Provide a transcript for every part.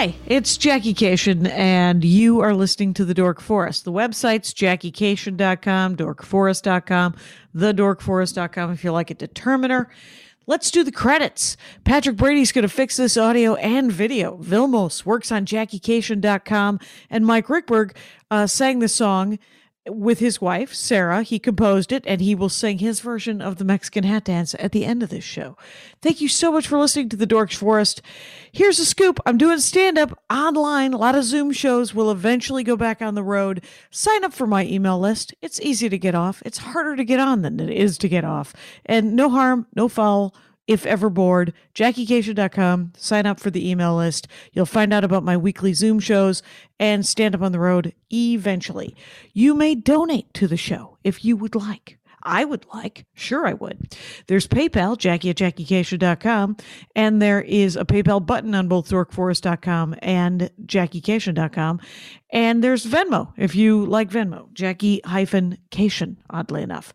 Hi, it's Jackie Kashian, and you are listening to The Dork Forest. The website's jackiekashian.com, dorkforest.com, thedorkforest.com if you like a determiner. Let's do the credits. Patrick Brady's going to fix this audio and video. Vilmos works on jackiekashian.com, and Mike Ruekberg uh, sang the song with his wife, Sarah. He composed it, and he will sing his version of the Mexican hat dance at the end of this show. Thank you so much for listening to The Dorks Forest. Here's a scoop I'm doing stand up online. A lot of Zoom shows will eventually go back on the road. Sign up for my email list. It's easy to get off, it's harder to get on than it is to get off. And no harm, no foul if ever bored, JackieKashian.com. Sign up for the email list. You'll find out about my weekly Zoom shows and stand up on the road eventually. You may donate to the show if you would like. I would like. Sure, I would. There's PayPal, Jackie at JackieKashian.com, and there is a PayPal button on both DorkForest.com and JackieKashian.com. And there's Venmo if you like Venmo, Jackie hyphen Kashian, oddly enough.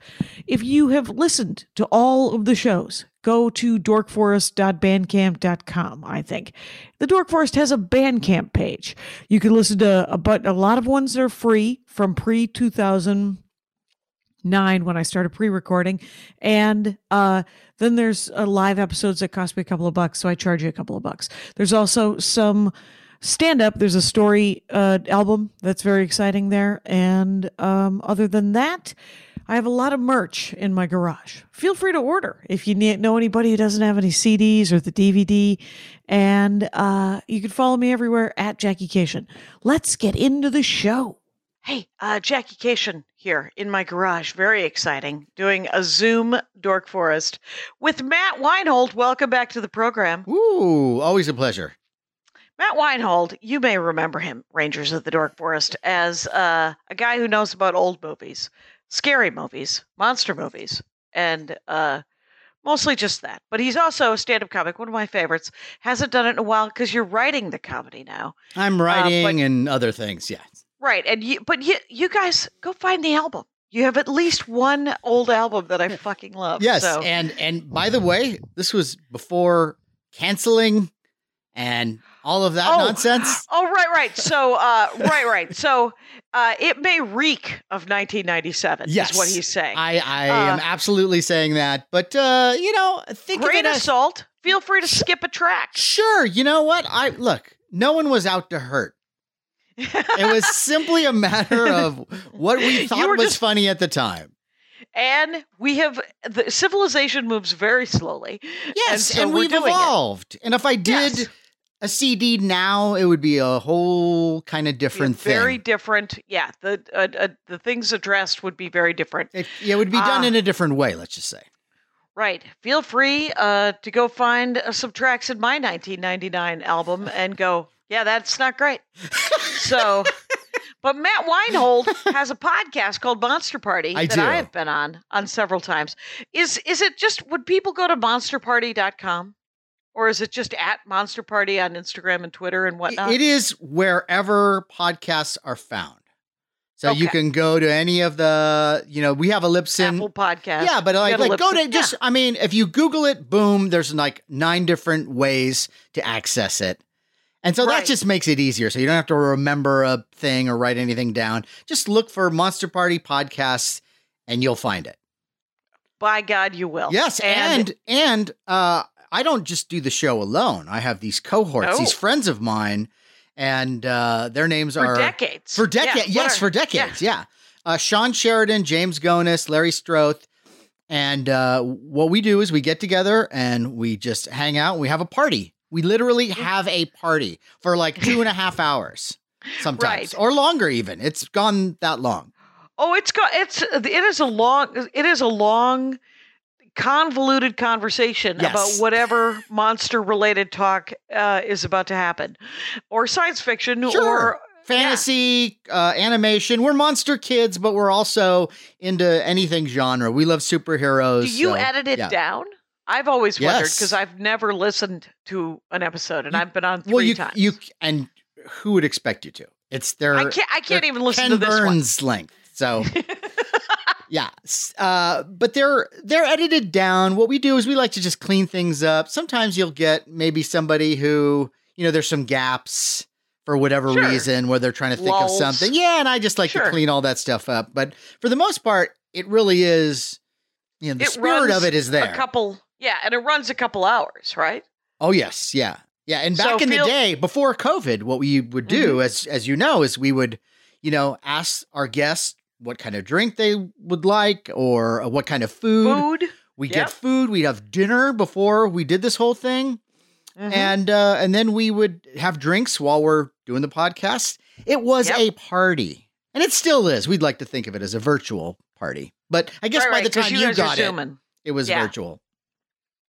If you have listened to all of the shows, go to dorkforest.bandcamp.com, I think. The Dork Forest has a Bandcamp page. You can listen to a, but a lot of ones that are free from pre 2000 nine when I started pre-recording, and uh, then there's uh, live episodes that cost me a couple of bucks, so I charge you a couple of bucks. There's also some stand-up. There's a story uh, album that's very exciting there, and um, other than that. I have a lot of merch in my garage. Feel free to order if you know anybody who doesn't have any CDs or the DVD. And uh, you can follow me everywhere at Jackie Kashian. Let's get into the show. Hey, uh, Jackie Kashian here in my garage. Very exciting. Doing a Zoom Dork Forest with Matt Weinhold. Welcome back to the program. Ooh, always a pleasure. Matt Weinhold, you may remember him, Rangers of the Dork Forest, as uh, a guy who knows about old movies, scary movies, monster movies, and uh, mostly just that. But he's also a stand up comic, one of my favorites. Hasn't done it in a while because you're writing the comedy now. I'm writing and other things. Yeah. Right, and you, but you, you guys go find the album. You have at least one old album that I fucking love. Yes, so. and and by the way, this was before canceling and all of that oh, nonsense. Oh, right, right. So, uh, right, right. So, uh, it may reek of 1997. Yes, is what he's saying. I I Uh, am absolutely saying that, but uh, you know, think Grain of it as. Feel free to skip a track. sure. You know what? I look. No one was out to hurt. It was simply a matter of what we thought was just- funny at the time. and we have the civilization moves very slowly. Yes, so and, we've doing it. evolved. And if I did Yes. A CD now, it would be a whole kind of different Yeah, Very thing. different. Yeah, the uh, uh, the things addressed would be very different. It, it would be done Ah. in a different way, let's just say. Right. Feel free uh, to go find uh, some tracks in my 1999 album and go, yeah, that's not great. so, but Matt Weinhold has a podcast called Monster Party I that do. I have been on on several times. Is is it just would people go to monsterparty.com or is it just at Monster Party on Instagram and Twitter and whatnot? It is wherever podcasts are found. So you can go to any of the, you know, we have a Libsyn. Apple Podcast. Yeah, but like, like go to just, Yeah. I mean, if you Google it, boom, there's like nine different ways to access it. And so Right. that just makes it easier. So you don't have to remember a thing or write anything down. Just look for Monster Party podcasts and you'll find it. By God, you will. Yes, and and uh I don't just do the show alone. I have these cohorts, No. these friends of mine, and uh their names for are decades. for decades. Yeah, yes, are- for decades. Yeah. Uh, Sean Sheridan, James Gonis, Larry Strothe. And uh, what we do is we get together and we just hang out. And we have a party. We literally have a party for like two and a half hours sometimes, Right. or longer. Even it's gone that long. Oh, it's got it's it is a long it is a long convoluted conversation Yes. about whatever monster related talk uh, is about to happen or science fiction Sure. or fantasy, uh, animation. We're monster kids, but we're also into anything genre. We love superheroes. do you so, edit it yeah. down I've always wondered because I've never listened to an episode, and You- I've been on three well, you times. you and who would expect you to? It's their I can't. I can't even listen Ken to this one. Burns length. So yeah, uh, but they're they're edited down. What we do is we like to just clean things up. Sometimes you'll get maybe somebody who you know there's some gaps for whatever Sure. reason where they're trying to think Lulls. of something. Yeah, and I just like to clean all that stuff up. But for the most part, it really is. You know, the It spirit of it is there. A couple, yeah, and it runs a couple hours, right? Oh yes, yeah, yeah. And back So in feel- the day, before COVID, what we would do, Mm-hmm. as as you know, is we would, you know, ask our guests what kind of drink they would like or uh, what kind of food. Food, We yep. get food. We'd have dinner before we did this whole thing, Mhm. and uh, and then we would have drinks while we're doing the podcast. It was Yep. a party, and it still is. We'd like to think of it as a virtual party, but I guess Right, by right, the time you you, got it, zooming. it was Yeah. virtual.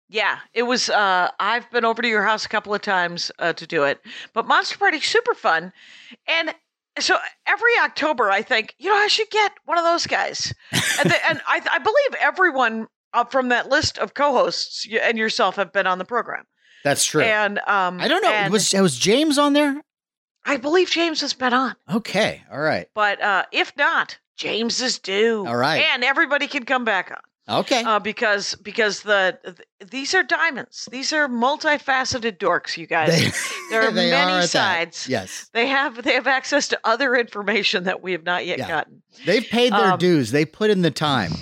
Yeah, it was. Uh, I've been over to your house a couple of times uh, to do it, but Monster Party's super fun, and so every October I think you know I should get one of those guys, and, the, and I, I believe everyone uh, from that list of co-hosts you- and yourself have been on the program, That's true. and um, I don't know. and Was was James on there? I believe James has been on, Okay. All right. but uh, if not, James is due. All right. and everybody can come back on. Okay. uh, because because the th- these are diamonds. These are multifaceted dorks, you guys. there are they many that. sides. Yes. They have they have access to other information that we have not yet Yeah. gotten. They've paid their Um, dues. They put in the time.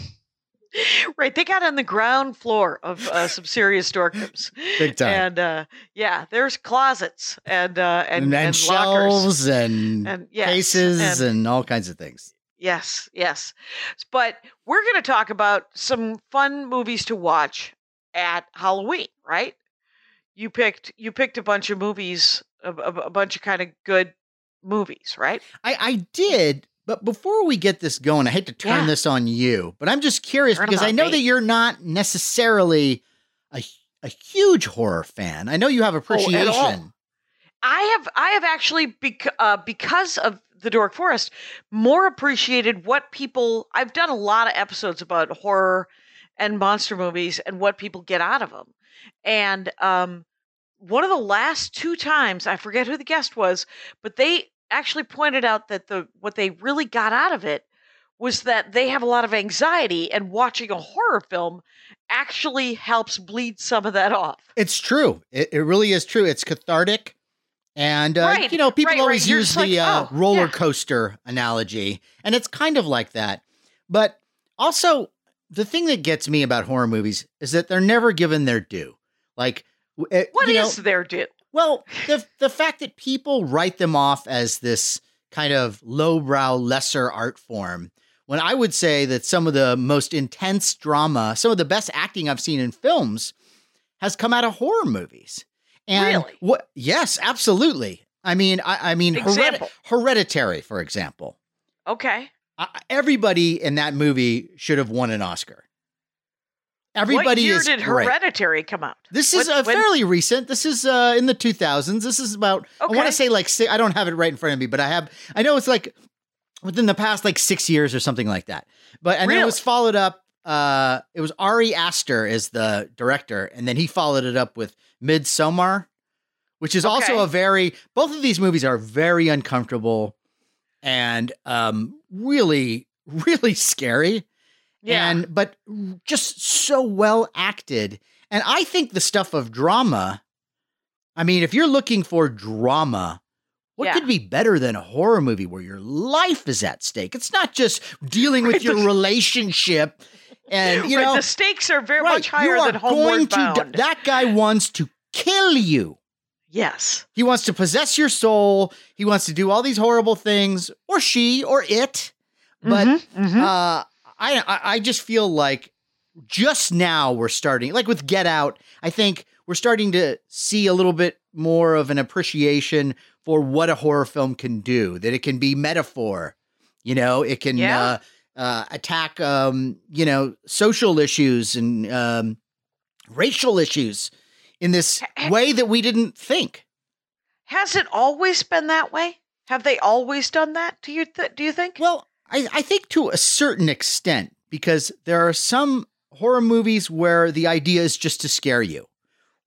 Right, they got on the ground floor of uh, some serious dorkdoms, Big time. and uh, yeah, there's closets and uh, and, and, and, lockers. shelves and, And- yes, cases and- and, all kinds of things. Yes, yes. But we're going to talk about some fun movies to watch at Halloween, right? You picked you picked a bunch of movies, a, a, a bunch of kind of good movies, right? I, I did, but before we get this going, I hate to turn Yeah. this on you, but I'm just curious Turn because I know me. that you're not necessarily a, a huge horror fan. I know you have Oh, appreciation. I have I have actually bec- uh, because of the Dork Forest more appreciated what people. I've done a lot of episodes about horror and monster movies and what people get out of them, and um, one of the last two times I forget who the guest was, but they actually pointed out that the what they really got out of it was that they have a lot of anxiety and watching a horror film actually helps bleed some of that off. It's true. It, it really is true. It's cathartic. And, uh, Right, you know, people right, right. always You're use the like, uh, oh, roller yeah. coaster analogy. And it's kind of like that. But also, the thing that gets me about horror movies is that they're never given their due. Like, w- uh, What is know, their due? well, the the fact that people write them off as this kind of lowbrow, lesser art form, when I would say that some of the most intense drama, some of the best acting I've seen in films, has come out of horror movies. And Really? what? Yes, absolutely. I mean, I, I mean, Hered- Hereditary, for example. Okay. I, everybody in that movie should have won an Oscar. Everybody what year is did great. Hereditary come out? This is When- uh, when- fairly recent. This is uh, in the 2000s. This is about, I want to say like, si- I don't have it right in front of me, but I have, I know it's like within the past like six years or something like that. But, and then it was followed up, uh, it was Ari Aster is the director, and then he followed it up with Midsommar, which is also a very, both of these movies are very uncomfortable and um, really, really scary Yeah. and but just so well acted. And I think the stuff of drama. I mean, if you're looking for drama, what Yeah. could be better than a horror movie where your life is at stake? It's not just dealing with your relationship, and you Right, know, the stakes are very right, much higher you are than going to. That guy wants to kill you. yes. He wants to possess your soul. He wants to do all these horrible things, or she, or it. But Mhm, mhm. uh, I, I I just feel like just now we're starting, like with Get Out. I think we're starting to see a little bit more of an appreciation for what a horror film can do. That it can be metaphor. You know, it can Yeah. uh, uh, attack, um, you know, social issues and um, racial issues in this way that we didn't think. Has it always been that way? Have they always done that? Do you th- do you think? Well, I, I think to a certain extent, because there are some horror movies where the idea is just to scare you,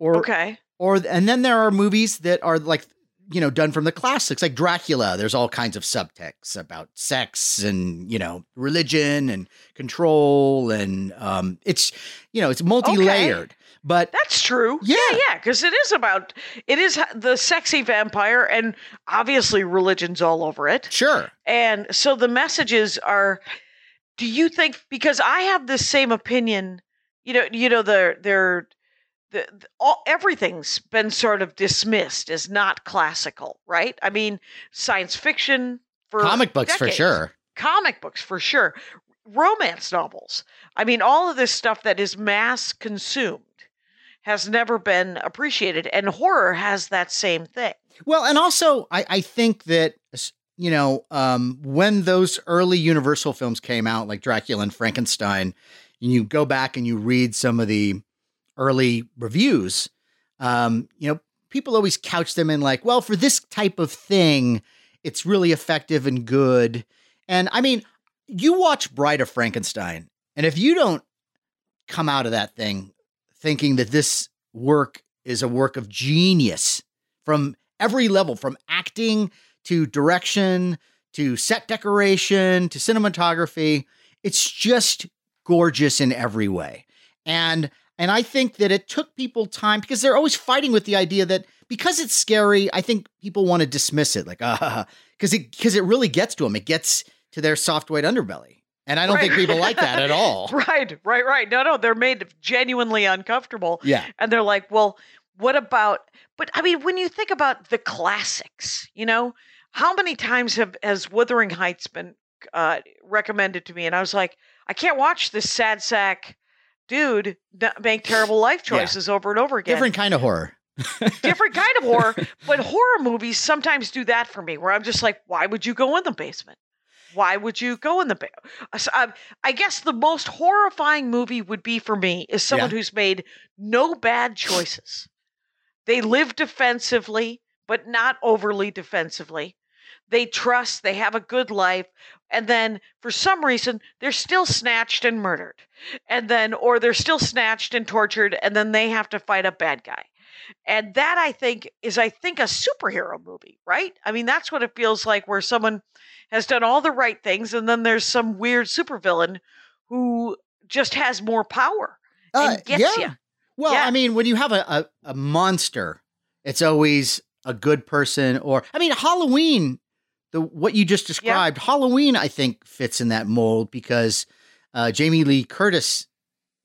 or okay. or and then there are movies that are like you know done from the classics like dracula there's all kinds of subtexts about sex and you know religion and control and um it's you know it's multi-layered but That's true. Yeah. yeah, because it is about it is the sexy vampire, and obviously religion's all over it. sure And so the messages are do you think because I have the same opinion, you know, you know the they're the, the all, everything's been sort of dismissed as not classical, right? I mean, science fiction for comic books for sure Comic books for sure. Romance novels. I mean, all of this stuff that is mass consumed has never been appreciated and horror has that same thing. Well, and also I, I think that you know um, when those early Universal films came out, like Dracula and Frankenstein, and you go back and you read some of the early reviews, um, you know, people always couch them in like, well, for this type of thing, it's really effective and good. And I mean, you watch Bride of Frankenstein, and if you don't come out of that thing thinking that this work is a work of genius from every level, from acting to direction to set decoration to cinematography, it's just gorgeous in every way. And and I think that it took people time because they're always fighting with the idea that because it's scary, I think people want to dismiss it, like ah, because it because it really gets to them. It gets to their soft white underbelly, and I don't think people like that at all. Right, right, right. No, no, they're made genuinely uncomfortable. Yeah, And they're like, well, what about, but I mean, when you think about the classics, you know, how many times have, has Wuthering Heights been uh, recommended to me? And I was like, I can't watch this sad sack dude make terrible life Yeah. choices over and over again. different kind of horror. different kind of horror, but horror movies sometimes do that for me, where I'm just like, why would you go in the basement? Why would you go in the basement? Um, I guess the most horrifying movie would be for me is someone Yeah. who's made no bad choices. They live defensively, but not overly defensively. They trust, they have a good life, and then for some reason they're still snatched and murdered. And then or they're still snatched and tortured and then they have to fight a bad guy. And that I think is I think a superhero movie, right? I mean that's what it feels like where someone has done all the right things and then there's some weird supervillain who just has more power Uh, and gets yeah. you. Well, Yeah. I mean, when you have a, a, a monster, it's always a good person or I mean, Halloween, the what you just described, Halloween I think fits in that mold because uh, Jamie Lee Curtis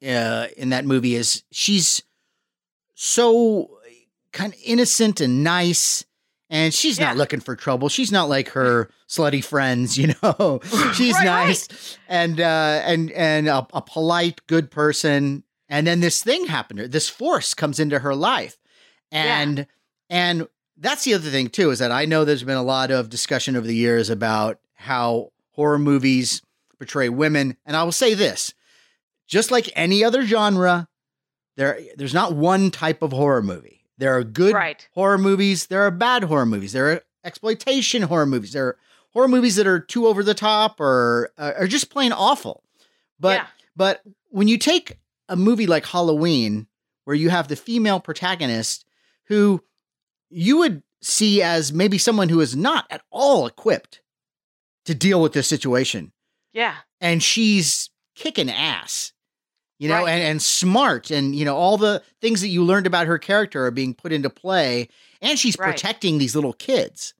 uh, in that movie is she's so kind of innocent and nice and she's Yeah. not looking for trouble. She's not like her slutty friends, you know. she's Right, nice and uh and and a, a polite good person and then this thing happened to her this force comes into her life and and that's the other thing too is that i know there's been a lot of discussion over the years about how horror movies portray women and i will say this just like any other genre there there's not one type of horror movie there are good Right. horror movies there are bad horror movies there are exploitation horror movies there are horror movies that are too over the top or uh, are just plain awful but Yeah. but when you take a movie like Halloween, where you have the female protagonist who you would see as maybe someone who is not at all equipped to deal with this situation, Yeah. and she's kicking ass, you know, Right. and, and smart, and you know, all the things that you learned about her character are being put into play, and she's Right. protecting these little kids.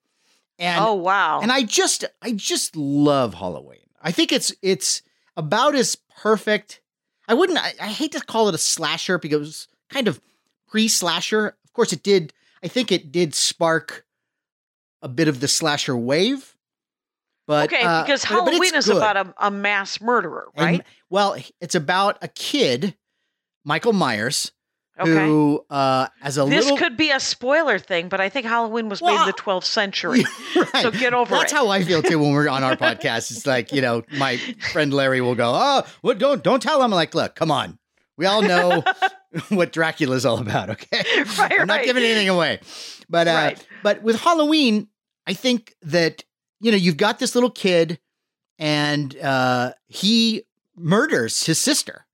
And oh wow. and I just I just love Halloween. I think it's it's about as perfect. I wouldn't I, I hate to call it a slasher because it was kind of pre-slasher. Of course it did I think it did spark a bit of the slasher wave. But okay, uh, because but- but Halloween is good. about a, a mass murderer, And- right? well, it's about a kid, Michael Myers, okay. who uh as a this little could be a spoiler thing, but I think Halloween was made in the 12th century. Right. So get over That's it. That's how I feel too when we're on our podcast. It's like, you know, my friend Larry will go, Oh, what don't don't tell him. I'm like, look, come on. We all know what Dracula's all about, okay? Right, I'm not right. giving anything away. But uh Right. but with Halloween, I think that, you know, you've got this little kid and uh he murders his sister.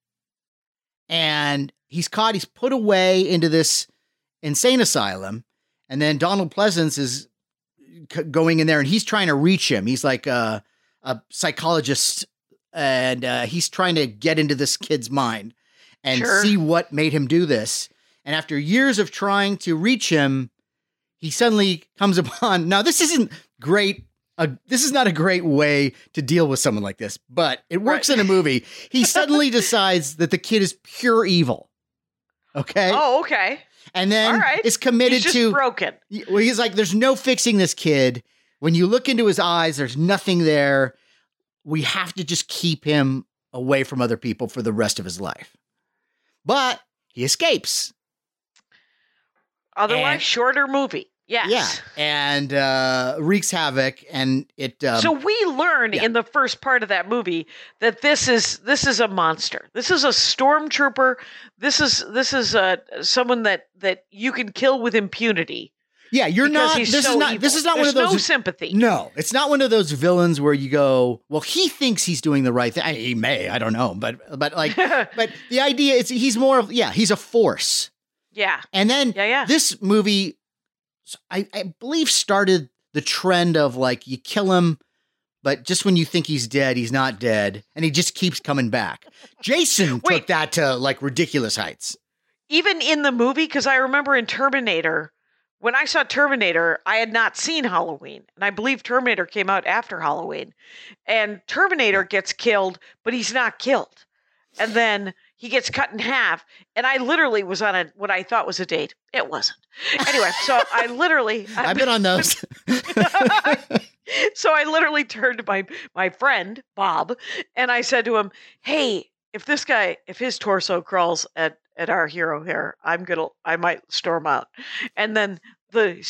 and he's caught. He's put away into this insane asylum, and then Donald Pleasence is c- going in there, and he's trying to reach him. He's like a, a psychologist, and uh, he's trying to get into this kid's mind and Sure. see what made him do this. And after years of trying to reach him, he suddenly comes upon. Now, this isn't great. Uh, this is not a great way to deal with someone like this, but it works Right. in a movie. He suddenly decides that the kid is pure evil. Okay. Oh, okay. and then right. is committed to. broken. Well, he's like, there's no fixing this kid. When you look into his eyes, there's nothing there. We have to just keep him away from other people for the rest of his life. But he escapes. Otherwise, And- shorter movie. Yes. Yeah. And uh, wreaks havoc. And it. Um, so we learn yeah. in the first part of that movie that this is this is a monster. This is a stormtrooper. This is this is a someone that that you can kill with impunity. Yeah, you're not. This so is not. This is not one of those. No sympathy. No, it's not one of those villains where you go, well, he thinks he's doing the right thing. I- He may, I don't know, but but like, but the idea is he's more of yeah, he's a force. yeah. And then Yeah. Yeah. this movie, I, I believe, started the trend of like you kill him, but just when you think he's dead, he's not dead, and he just keeps coming back. Jason took that to like ridiculous heights. Even in the movie, because I remember in Terminator, when I saw Terminator, I had not seen Halloween, and I believe Terminator came out after Halloween. And Terminator gets killed, but he's not killed, and then he gets cut in half. And I literally was on a what I thought was a date. It wasn't. Anyway, so I literally I've been on those. so I literally turned to my my friend Bob and I said to him, "Hey, if this guy, if his torso crawls at at our hero here, I'm gonna, I might storm out." And then the,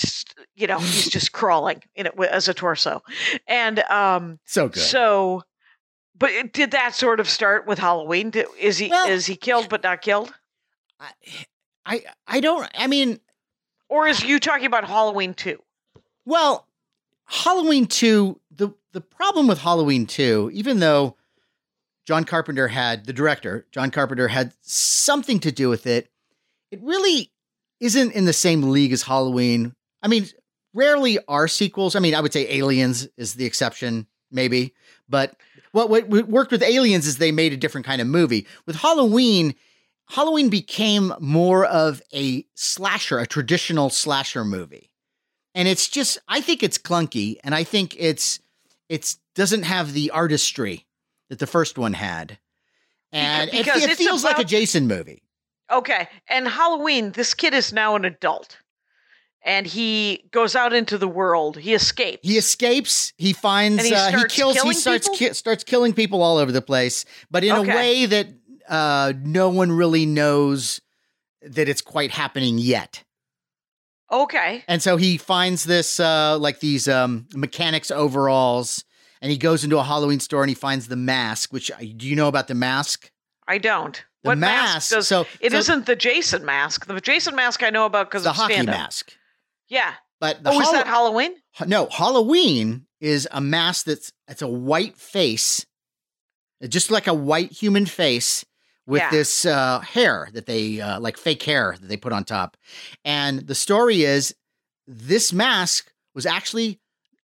you know, he's just crawling in it as a torso, and um, so good. so. But it- did that sort of start with Halloween? Did, is he Well- is he killed but not killed, I, I I don't. I mean, or is you talking about Halloween too? Well, Halloween 2, the the problem with Halloween 2, even though John Carpenter had the director, John Carpenter had something to do with it, it really isn't in the same league as Halloween. I mean, rarely are sequels. I mean, I would say Aliens is the exception, maybe. But what, what worked with Aliens is they made a different kind of movie. With Halloween, Halloween became more of a slasher, a traditional slasher movie. And it's just I think it's clunky and I think it's it's doesn't have the artistry that the first one had. And it, Because it it's feels like a Jason movie. Okay. And Halloween, this kid is now an adult. And he goes out into the world. He escapes. He escapes. He finds. He uh, he kills. He starts ki- starts killing people all over the place, but in Okay. a way that uh, no one really knows that it's quite happening yet. okay. And so he finds this uh, like these um, mechanics overalls, and he goes into a Halloween store and he finds the mask. Which uh, do you know about the mask? I don't. The what mask. mask does so It so not the Jason mask. The Jason mask I know about because the hockey stand-up. mask. Yeah. But the oh, is that Halloween? no Halloween is a mask that's it's a white face, just like a white human face with Yeah. this uh, hair that they uh, like fake hair that they put on top. And the story is this mask was actually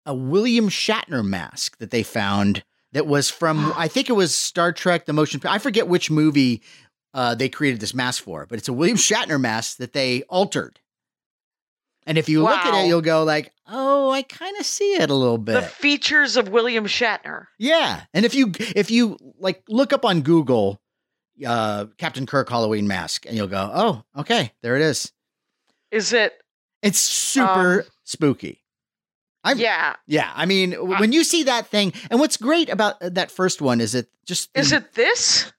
a William Shatner mask that they found that was from I think it was Star Trek the motion I forget which movie uh, they created this mask for, but it's a William Shatner mask that they altered. And if you look at it, you'll go like, "Oh, I kind of see it a little bit." The features of William Shatner. Yeah, and if you if you like look up on Google, uh, Captain Kirk Halloween mask, and you'll go, "Oh, okay, there it is." Is it? It's super Um, spooky. I'm- yeah. Yeah, I mean, w- when you see that thing, and what's great about uh, that first one is it just Is the- it this?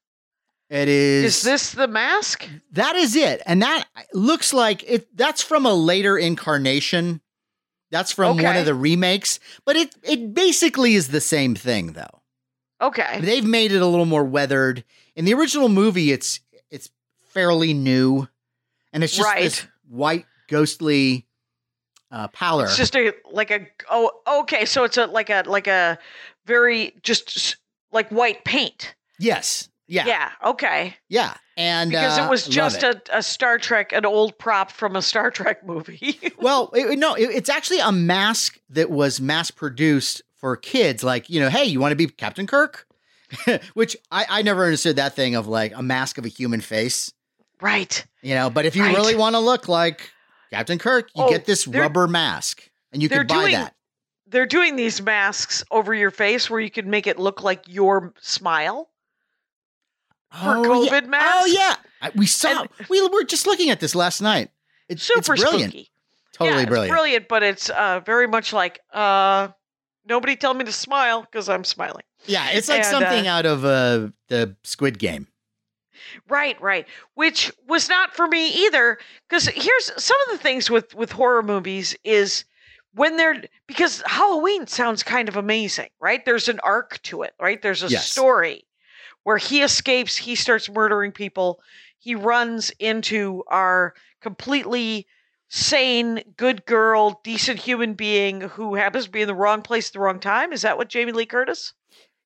It is. Is this the mask? That is it, and that uh, looks like it. That's from a later incarnation. That's from one of the remakes, but it it basically is the same thing, though. Okay. They've made it a little more weathered. In the original movie, it's it's fairly new, and it's just this white ghostly uh, pallor. It's just a like a oh okay, so it's a like a like a very just like white paint. yes, Yeah, yeah, Okay. Yeah. And Because uh, it was just a, a Star Trek, an old prop from a Star Trek movie. well, it, no, it- it's actually a mask that was mass produced for kids. Like, you know, hey, you want to be Captain Kirk? Which I, I never understood that thing of like a mask of a human face, right. you know. But if you Right. really want to look like Captain Kirk, you Oh, get this rubber mask, and you can buy doing- that. They're doing these masks over your face where you can make it look like your smile. for oh, yeah. COVID Oh yeah, I- we saw. And- we were just looking at this last night. It's Super it's brilliant, spooky. totally yeah, it's brilliant. brilliant, but it's uh, very much like uh, nobody tell me to smile because I'm smiling. Yeah, it's like And, something uh, out of uh, the Squid Game. Right, right. Which was not for me either. Because here's some of the things with with horror movies is when they're because Halloween sounds kind of amazing, right? There's an arc to it, right? There's a Yes. story where he escapes, he starts murdering people, he runs into our completely sane, good girl, decent human being who happens to be in the wrong place at the wrong time. Is that what Jamie Lee Curtis?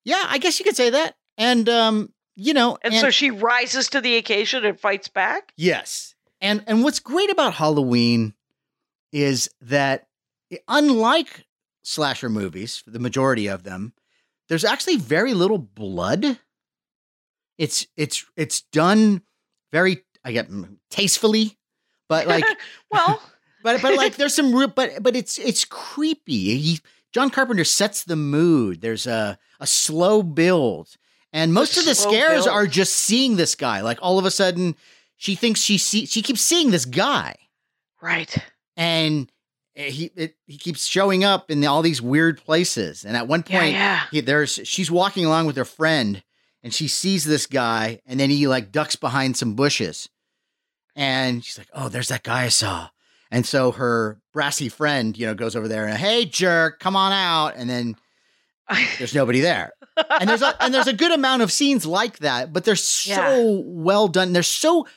Yeah, I guess you could say that. And um, you know, And, so she rises to the occasion and fights back. Yes. And and what's great about Halloween is that unlike slasher movies, the majority of them, there's actually very little blood. It's it's it's done very I get mm, tastefully, but like well, but but like there's some real but but it's it's creepy. He, John Carpenter sets the mood. There's a a slow build. And most of the scares build. are just seeing this guy. Like all of a sudden she thinks she see she keeps seeing this guy right. and he it, he keeps showing up in all these weird places. And at one Yeah, point yeah. he, there's she's walking along with her friend and she sees this guy and then he like ducks behind some bushes and she's like oh there's that guy i saw and so her brassy friend you know goes over there and hey jerk come on out and then there's nobody there. And there's a, and there's a good amount of scenes like that but they're so Yeah. well done. They're so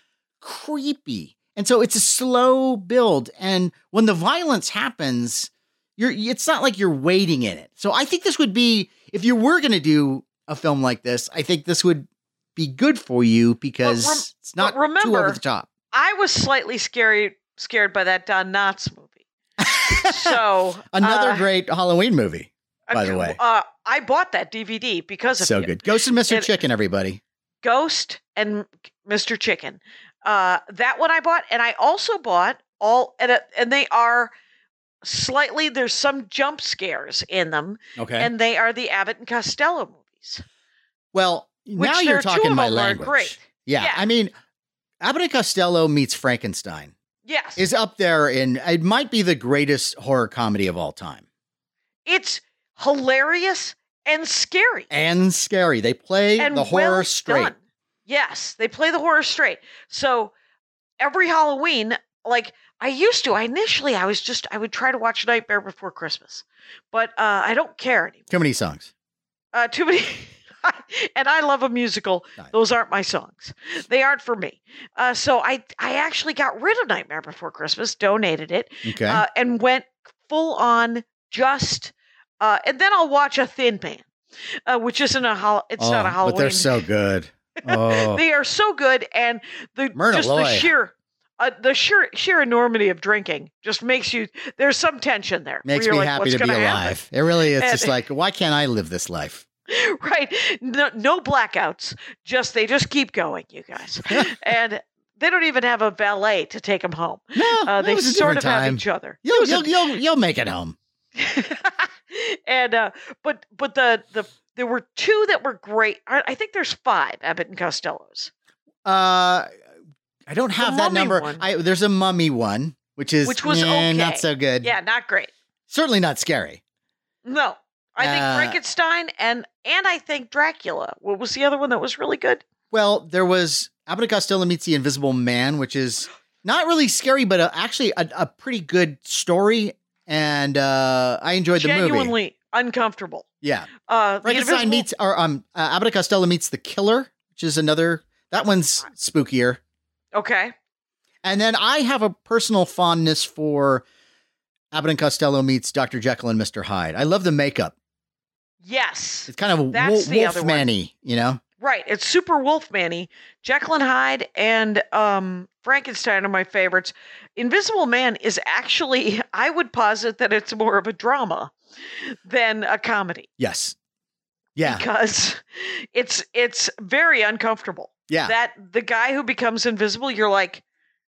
creepy. And so it's a slow build. And when the violence happens you're it's not like you're waiting in it. So i think this would be if you were going to do a film like this i think this would be good for you because rem- it's not but too over the top. I was slightly scary scared by that Don Knotts movie. So another uh, great halloween movie by the way. uh, I bought that DVD because of so you. good ghost and mr It- chicken everybody Ghost and Mr. Chicken. Uh, that one I bought, and I also bought all, and, uh, and they are slightly. There's some jump scares in them, okay and they are the Abbott and Costello movies. well Which now you're talking my language great. Yeah, Yeah. I mean, Abbott and Costello meets Frankenstein Yes, is up there, in it might be the greatest horror comedy of all time, it's hilarious and scary. and scary. They play and the horror well straight. done. Yes, they play the horror straight. So every Halloween, like I used to, I initially I was just I would try to watch Nightmare Before Christmas, but uh, I don't care anymore. Too many songs. Uh, too many. and I love a musical. Nice. Those aren't my songs. They aren't for me. Uh, so I I actually got rid of Nightmare Before Christmas, donated it, Okay, uh, and went full on just. Uh, and then I'll watch a Thin Man, uh, which isn't a hol- It's not a Oh, Halloween. but they're so good. Oh, They are so good, and the Myrna just the sheer. Uh, the sheer sheer enormity of drinking just makes you there's some tension there. makes me like, happy to be gonna happen?" alive. It really is And- just like, why can't I live this life? right no, no blackouts just they just keep going you guys and they don't even have a valet to take them home No, uh, they sort of have each other You'll, you'll, you'll, you'll make it home. And uh but but the the there were two that were great. I, I think there's five abbott and costellos. Uh, I don't have that number. I, there's a mummy one, which is Which was eh, not so good. yeah not great. Certainly not scary. no. I think Uh, frankenstein and and i think dracula. What was the other one that was really good? Well, there was Abbott and Costello meets the Invisible Man, which is not really scary, but uh actually a, a pretty good story, and uh, I enjoyed the movie. genuinely uncomfortable Yeah, uh Frankenstein Invisible- meets or um uh, Abbott and Costello meets the Killer, which is another that one's spookier. okay And then I have a personal fondness for Abbott and Costello meets Dr. Jekyll and Mr. Hyde. I love the makeup. yes It's kind of That's wolf, the other one. Wolfman-y, you know? Right. It's super Wolf Manny, Jekyll and Hyde and um, Frankenstein are my favorites. Invisible Man is actually, I would posit that it's more of a drama than a comedy Yes. Yeah. because it's it's very uncomfortable. Yeah. That the guy who becomes invisible, you're like,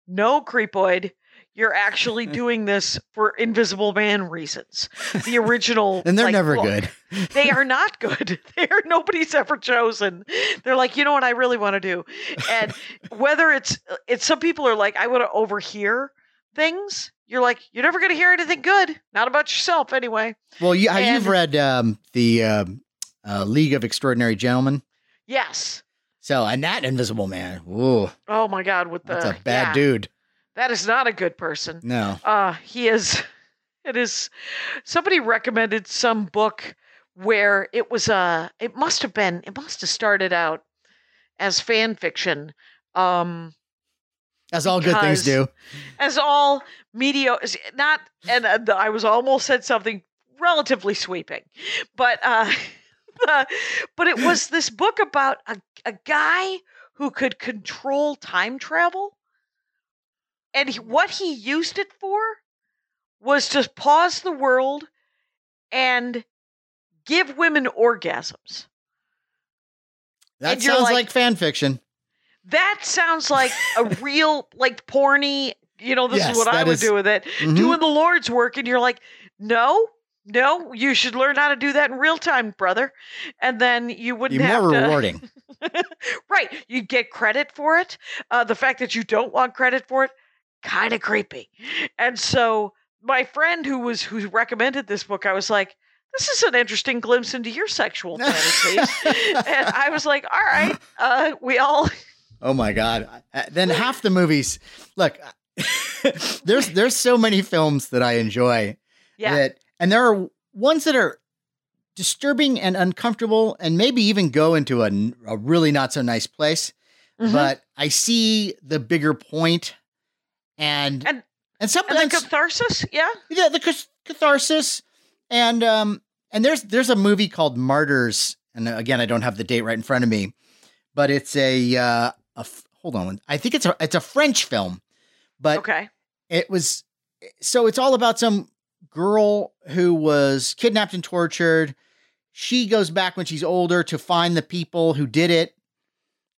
no, creepoid. You're actually doing this for Invisible Man reasons. The original, and they're like, never good. They are not good. They're nobody's ever chosen. They're like, you know what I really want to do, and whether it's it's some people are like, I want to overhear things. You're like, you're never going to hear anything good. Not about yourself, anyway. Well, you, you've read um, the um, uh, League of Extraordinary Gentlemen. Yes. So, and that Invisible Man, ooh, Oh my God, with the that's a bad yeah, dude. That is not a good person. No. Uh, he is. It is. Somebody recommended some book where it was Uh, it must have been. It must have started out as fan fiction. Um, As all good things do. as all media is not and uh, I was almost said something relatively sweeping, but uh, but it was this book about a a guy who could control time travel, and he, what he used it for was to pause the world and give women orgasms. That sounds like- like, fan fiction. That sounds like a real like porny. You know, this Yes, is what I would is- do with it. Mhm. doing the Lord's work, and you're like, no, no, you should learn how to do that in real time, brother. And then you wouldn't more have to. rewarding. right, you get credit for it. Uh, the fact that you don't want credit for it, kind of creepy. And so my friend who was who recommended this book, I was like, this is an interesting glimpse into your sexual fantasies. and I was like, all right, uh, we all Oh my god! Then half the movies. Look, there's there's so many films that I enjoy. yeah. That and there are ones that are disturbing and uncomfortable, and maybe even go into a, a really not so nice place. Mhm. But I see the bigger point, and And- and some and the catharsis, yeah. yeah, the catharsis, and um, and there's there's a movie called Martyrs, and again, I don't have the date right in front of me, but it's a uh, a hold on, I think it's a it's a French film, but Okay. it was so it's all about some girl who was kidnapped and tortured. She goes back when she's older to find the people who did it,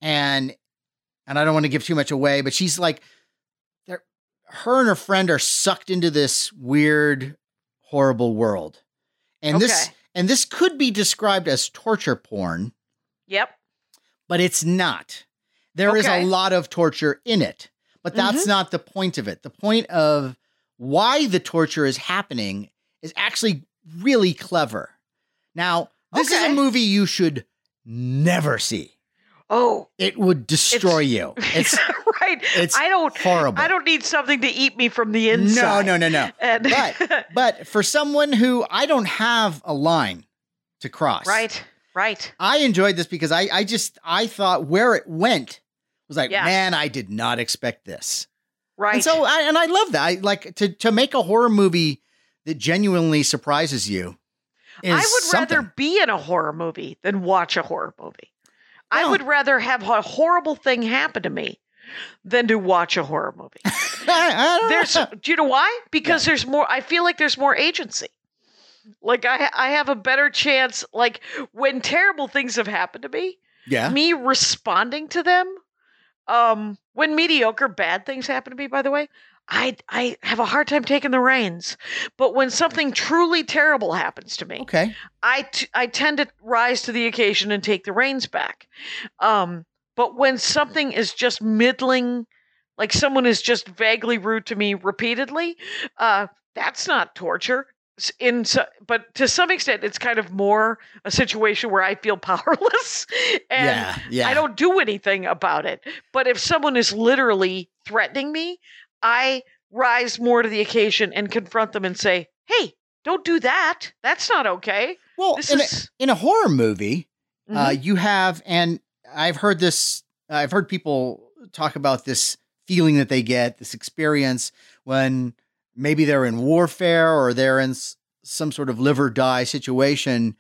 and and I don't want to give too much away, but she's like, her and her friend are sucked into this weird, horrible world, and this and this could be described as torture porn, Yep. but it's not. There is Okay. Mm-hmm. a lot of torture in it, but that's not the point of it. The point of why the torture is happening is actually really clever. Now, this is a movie you should never see. Oh, It would destroy you. It's right. it's I don't. horrible. I don't need something to eat me from the inside. No, no, no, no. And But but for someone who I don't have a line to cross. right, right. I enjoyed this because I I just I thought where it went was like, Yeah. man, I did not expect this. Right. And so I and I love that. I like to to make a horror movie that genuinely surprises you. Is I would something. rather be in a horror movie than watch a horror movie. I would rather have a horrible thing happen to me than to watch a horror movie. I, I don't There's, know. do you know why? Because there's more. I feel like there's more agency. Like I, I have a better chance. Like when terrible things have happened to me, yeah. me responding to them um when mediocre bad things happen to me by the way i i have a hard time taking the reins but when something truly terrible happens to me Okay. I, t- I tend to rise to the occasion and take the reins back um but when something is just middling like someone is just vaguely rude to me repeatedly uh that's not torture in so, but to some extent it's kind of more a situation where i feel powerless and yeah. Yeah. I don't do anything about it. But if someone is literally threatening me, I rise more to the occasion and confront them and say, "Hey, don't do that. That's not okay." well, This in, is a, in a horror movie, uh, Mhm. you have, and I've heard this. I've heard people talk about this feeling that they get, this experience when maybe they're in warfare or they're in some sort of live or die situation.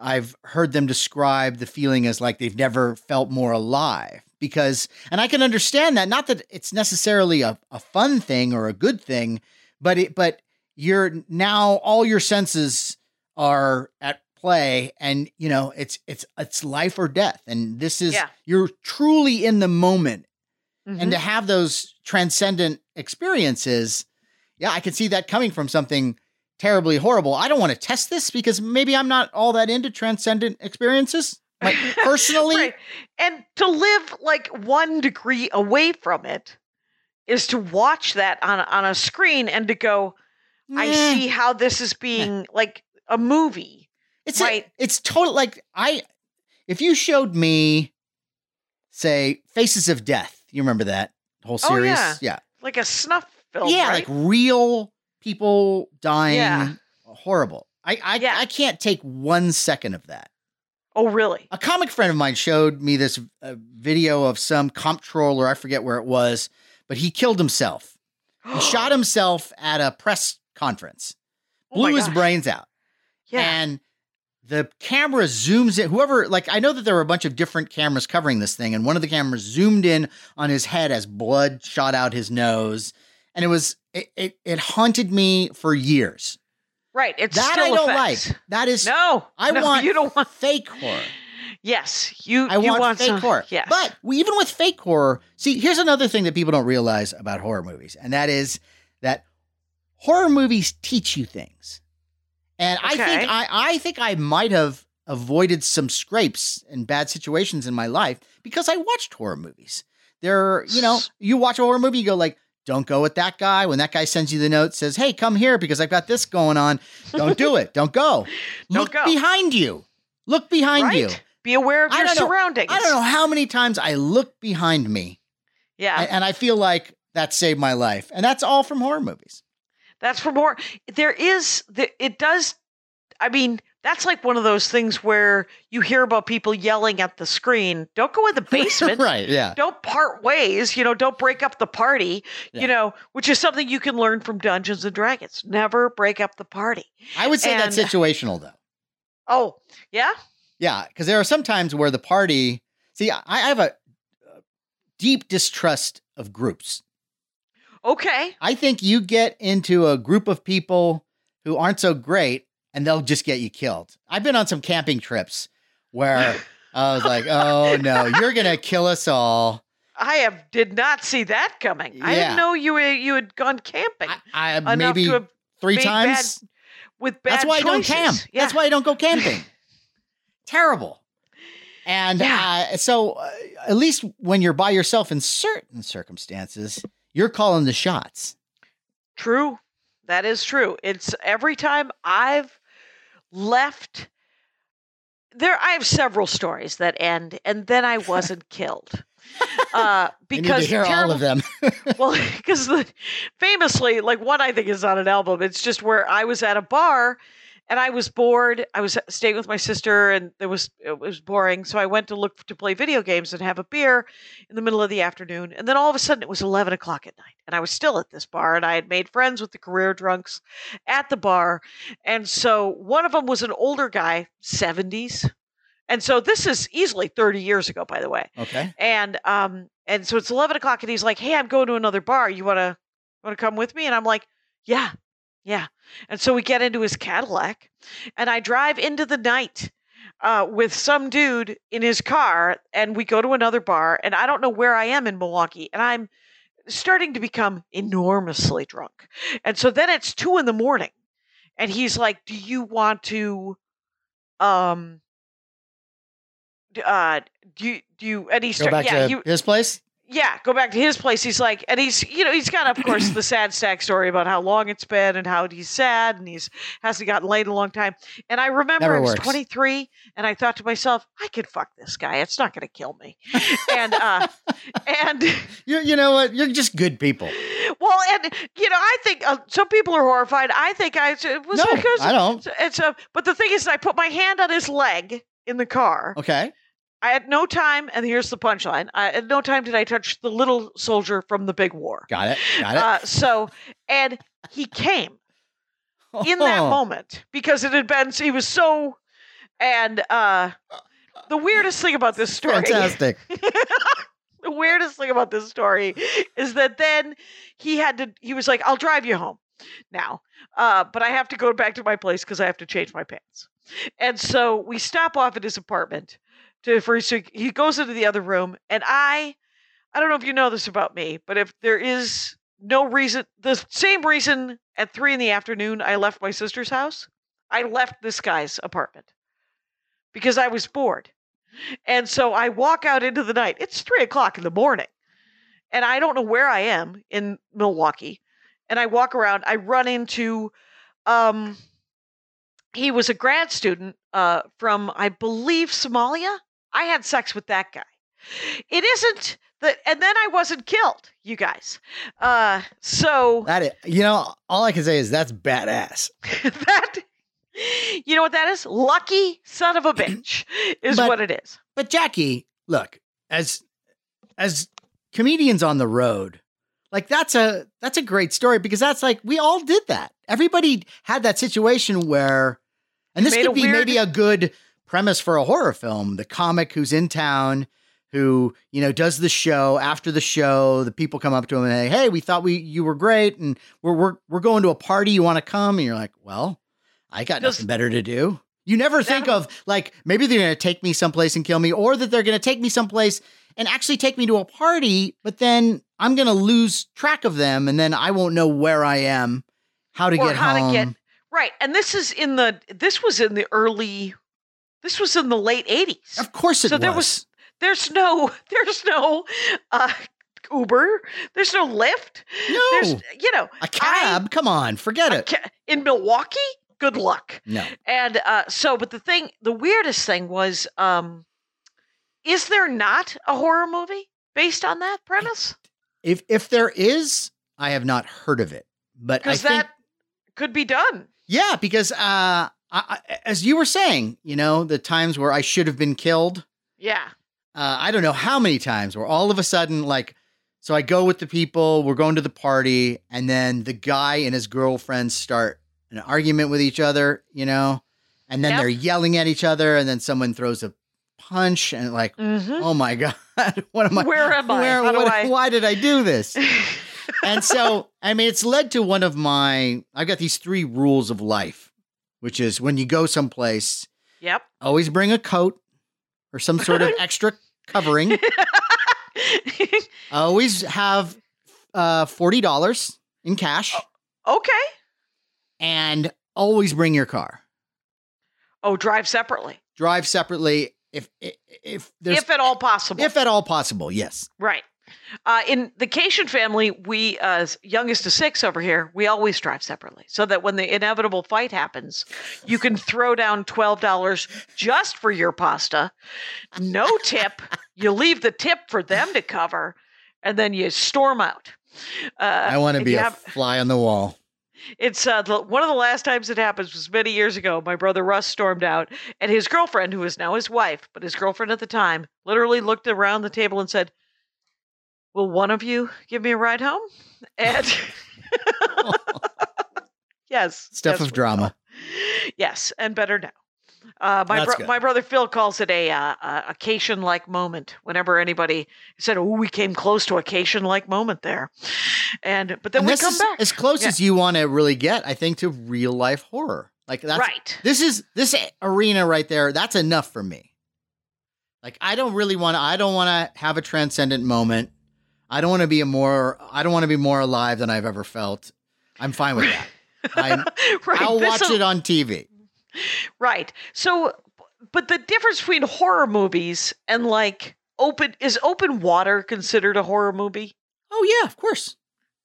I've heard them describe the feeling as like they've never felt more alive because, and I can understand that. Not that it's necessarily a, a fun thing or a good thing, but it, but you're now all your senses are at play and you know it's it's it's life or death and this is Yeah. you're truly in the moment Mhm. and to have those transcendent experiences yeah i can see that coming from something terribly horrible i don't want to test this because maybe i'm not all that into transcendent experiences like personally Right. And to live like one degree away from it is to watch that on on a screen and to go, I see how this is being like a movie. It's a- it's total like i if you showed me say faces of death you remember that whole Oh, series yeah. yeah Like a snuff film. yeah, right? like real people dying. Yeah. Horrible. I I, Yeah. I can't take one second of that. oh really? A comic friend of mine showed me this uh, video of some comptroller. I forget where it was, but he killed himself. He shot himself at a press conference, Oh blew his gosh. brains out, Yeah. and the camera zooms in. Whoever, like, I know that there were a bunch of different cameras covering this thing, and one of the cameras zoomed in on his head as blood shot out his nose, and it was it it, it haunted me for years. right. It's that still I don't effects. like. That is No, I no, want you don't want. fake horror. Yes, you. I you want, want fake some, horror. Yes, But we, even with fake horror, see, here's another thing that people don't realize about horror movies, and that is that horror movies teach you things. And I think I, I think I might have avoided some scrapes and bad situations in my life because I watched horror movies. There, you know, you watch a horror movie, you go like, don't go with that guy. When that guy sends you the note, says, "Hey, come here because I've got this going on." Don't do it. Don't go. Don't Look go. behind you. Look behind right. you. Be aware of I your don't know. surroundings. I don't know how many times I look behind me Yeah, and, and I feel like that saved my life. And that's all from horror movies. That's for more. There is the it does. I mean, that's like one of those things where you hear about people yelling at the screen. Don't go in the basement. right. Yeah. Don't part ways. You know, don't break up the party. Yeah. You know, which is something you can learn from Dungeons and Dragons. Never break up the party. I would say And- that's situational though. Oh, yeah. Yeah. Because there are some times where the party, see, I I have a uh, deep distrust of groups. Okay. I think you get into a group of people who aren't so great and they'll just get you killed. I've been on some camping trips where I was like, oh no, you're going to kill us all. I have did not see that coming. I didn't know you were- you had gone camping I, I maybe three times. bad- with bad That's why I don't camp. Yeah. That's why I don't go camping. Terrible. And Yeah. uh, so, uh, at least when you're by yourself in certain circumstances, you're calling the shots. True. That is true. It's every time I've left there I have several stories that end and then I wasn't killed. Uh because hear all of them. well, because the famously, like one I think is on an album. It's just where I was at a bar and I was bored. I was staying with my sister, and it was it was boring. So I went to look to play video games and have a beer in the middle of the afternoon. And then all of a sudden, it was eleven o'clock at night, and I was still at this bar, and I had made friends with the career drunks at the bar. And so one of them was an older guy, seventies. And so this is easily 30 years ago, by the way okay. and um and so it's 11 o'clock and he's like hey i'm going to another bar you want to want to come with me and i'm like yeah yeah and so we get into his cadillac and i drive into the night uh, with some dude in his car and we go to another bar and i don't know where i am in milwaukee and i'm starting to become enormously drunk and so then it's two in the morning and he's like do you want to um uh do you do you and he yeah to you his place. Yeah, go back to his place. He's like, and he's, you know, he's got, of course, the sad stack story about how long it's been and how he's sad and he's hasn't gotten laid in a long time. And I remember Never I was works. 23 and I thought to myself, I could fuck this guy. It's not going to kill me. and, uh, and, You, you know what? You're just good people. well, and, you know, I think uh, some people are horrified. I think I, it was No, because I don't. it's a, but the thing is, I put my hand on his leg in the car. Okay. I had no time, and here's the punchline. I at no time did I touch the little soldier from the big war. Got it. Got it. Uh, so, and he came in that Oh. moment because it had been, he was so And uh, the weirdest thing about this story, Fantastic. the weirdest thing about this story is that then he had to, he was like, I'll drive you home now, uh, but I have to go back to my place because I have to change my pants. And so we stop off at his apartment to so he goes into the other room, and I, I don't know if you know this about me, but if there is no reason, the same reason at three in the afternoon I left my sister's house, I left this guy's apartment because I was bored. And so I walk out into the night. It's three o'clock in the morning. And I don't know where I am in Milwaukee. And I walk around, I run into um he was a grad student uh from I believe Somalia. I had sex with that guy. It isn't that and then I wasn't killed, you guys. Uh so That is, you know, all I can say is that's badass. that you know what that is? Lucky son of a bitch is But- what it is. But Jackie, look, as as comedians on the road, like that's a that's a great story because that's like we all did that. Everybody had that situation where and this could be weird- maybe a good premise for a horror film. The comic who's in town who, you know, does the show after the show, the people come up to him and say, "Hey, we thought we you were great and we're we're we're going to a party, you want to come?" And you're like, "Well, I got nothing better to do." You never think of like maybe they're going to take me someplace and kill me, or that they're going to take me someplace and actually take me to a party, but then I'm going to lose track of them, and then I won't know where I am, how to Or get how to home. get- Right. And this is in the this was in the early this was in the late 80s. of course, it was. So was. there was there's no there's no uh Uber, there's no Lyft. no There's you know, a cab. Come on, forget it. ca- in Milwaukee, good luck. no, And uh so but the thing the weirdest thing was um is there not a horror movie based on that premise? if if there is, I have not heard of it, but I Because think that could be done. yeah, because uh, I, I, as you were saying, you know, the times where I should have been killed. Yeah. uh, I don't know how many times where all of a sudden, like, so I go with the people, we're going to the party, and then the guy and his girlfriend start an argument with each other, you know, and then Yep. they're yelling at each other, and then someone throws a punch, and like, Mhm. oh my god, what am I? Where am I? Where, what- I- Why did I do this? and so, I mean, it's led to one of my. I've got these three rules of life, which is when you go someplace, Yep. always bring a coat or some sort of extra covering. always have uh, forty dollars in cash, okay. and always bring your car. Oh, drive separately. Drive separately if if, if there's if at all possible. if at all possible. Yes. right. Uh, in the Kashian family, we, uh, as youngest of six over here, we always drive separately so that when the inevitable fight happens, you can throw down $12 just for your pasta, no tip. You leave the tip for them to cover, and then you storm out. Uh, I want to be a have- fly on the wall. It's uh, the, one of the last times it happens was many years ago. My brother Russ stormed out, and his girlfriend, who is now his wife, but his girlfriend at the time, literally looked around the table and said, "Will one of you give me a ride home?" And yes, Stuff yes, of drama. will. Yes, and better now. Uh, my bro- my brother Phil calls it a uh, a occasion like moment. Whenever anybody said, "Oh, we came close to occasion like moment there," and but then and we come back as close Yeah. as you want to really get, I think, to real life horror. Like that's right. this is this arena right there. That's enough for me. Like I don't really want to. I don't want to have a transcendent moment. I don't want to be a more. I don't want to be more alive than I've ever felt. I'm fine with that. Right. I'll watch will- it on TV. Right. So, but the difference between horror movies and like open is open water considered a horror movie? Oh yeah, of course.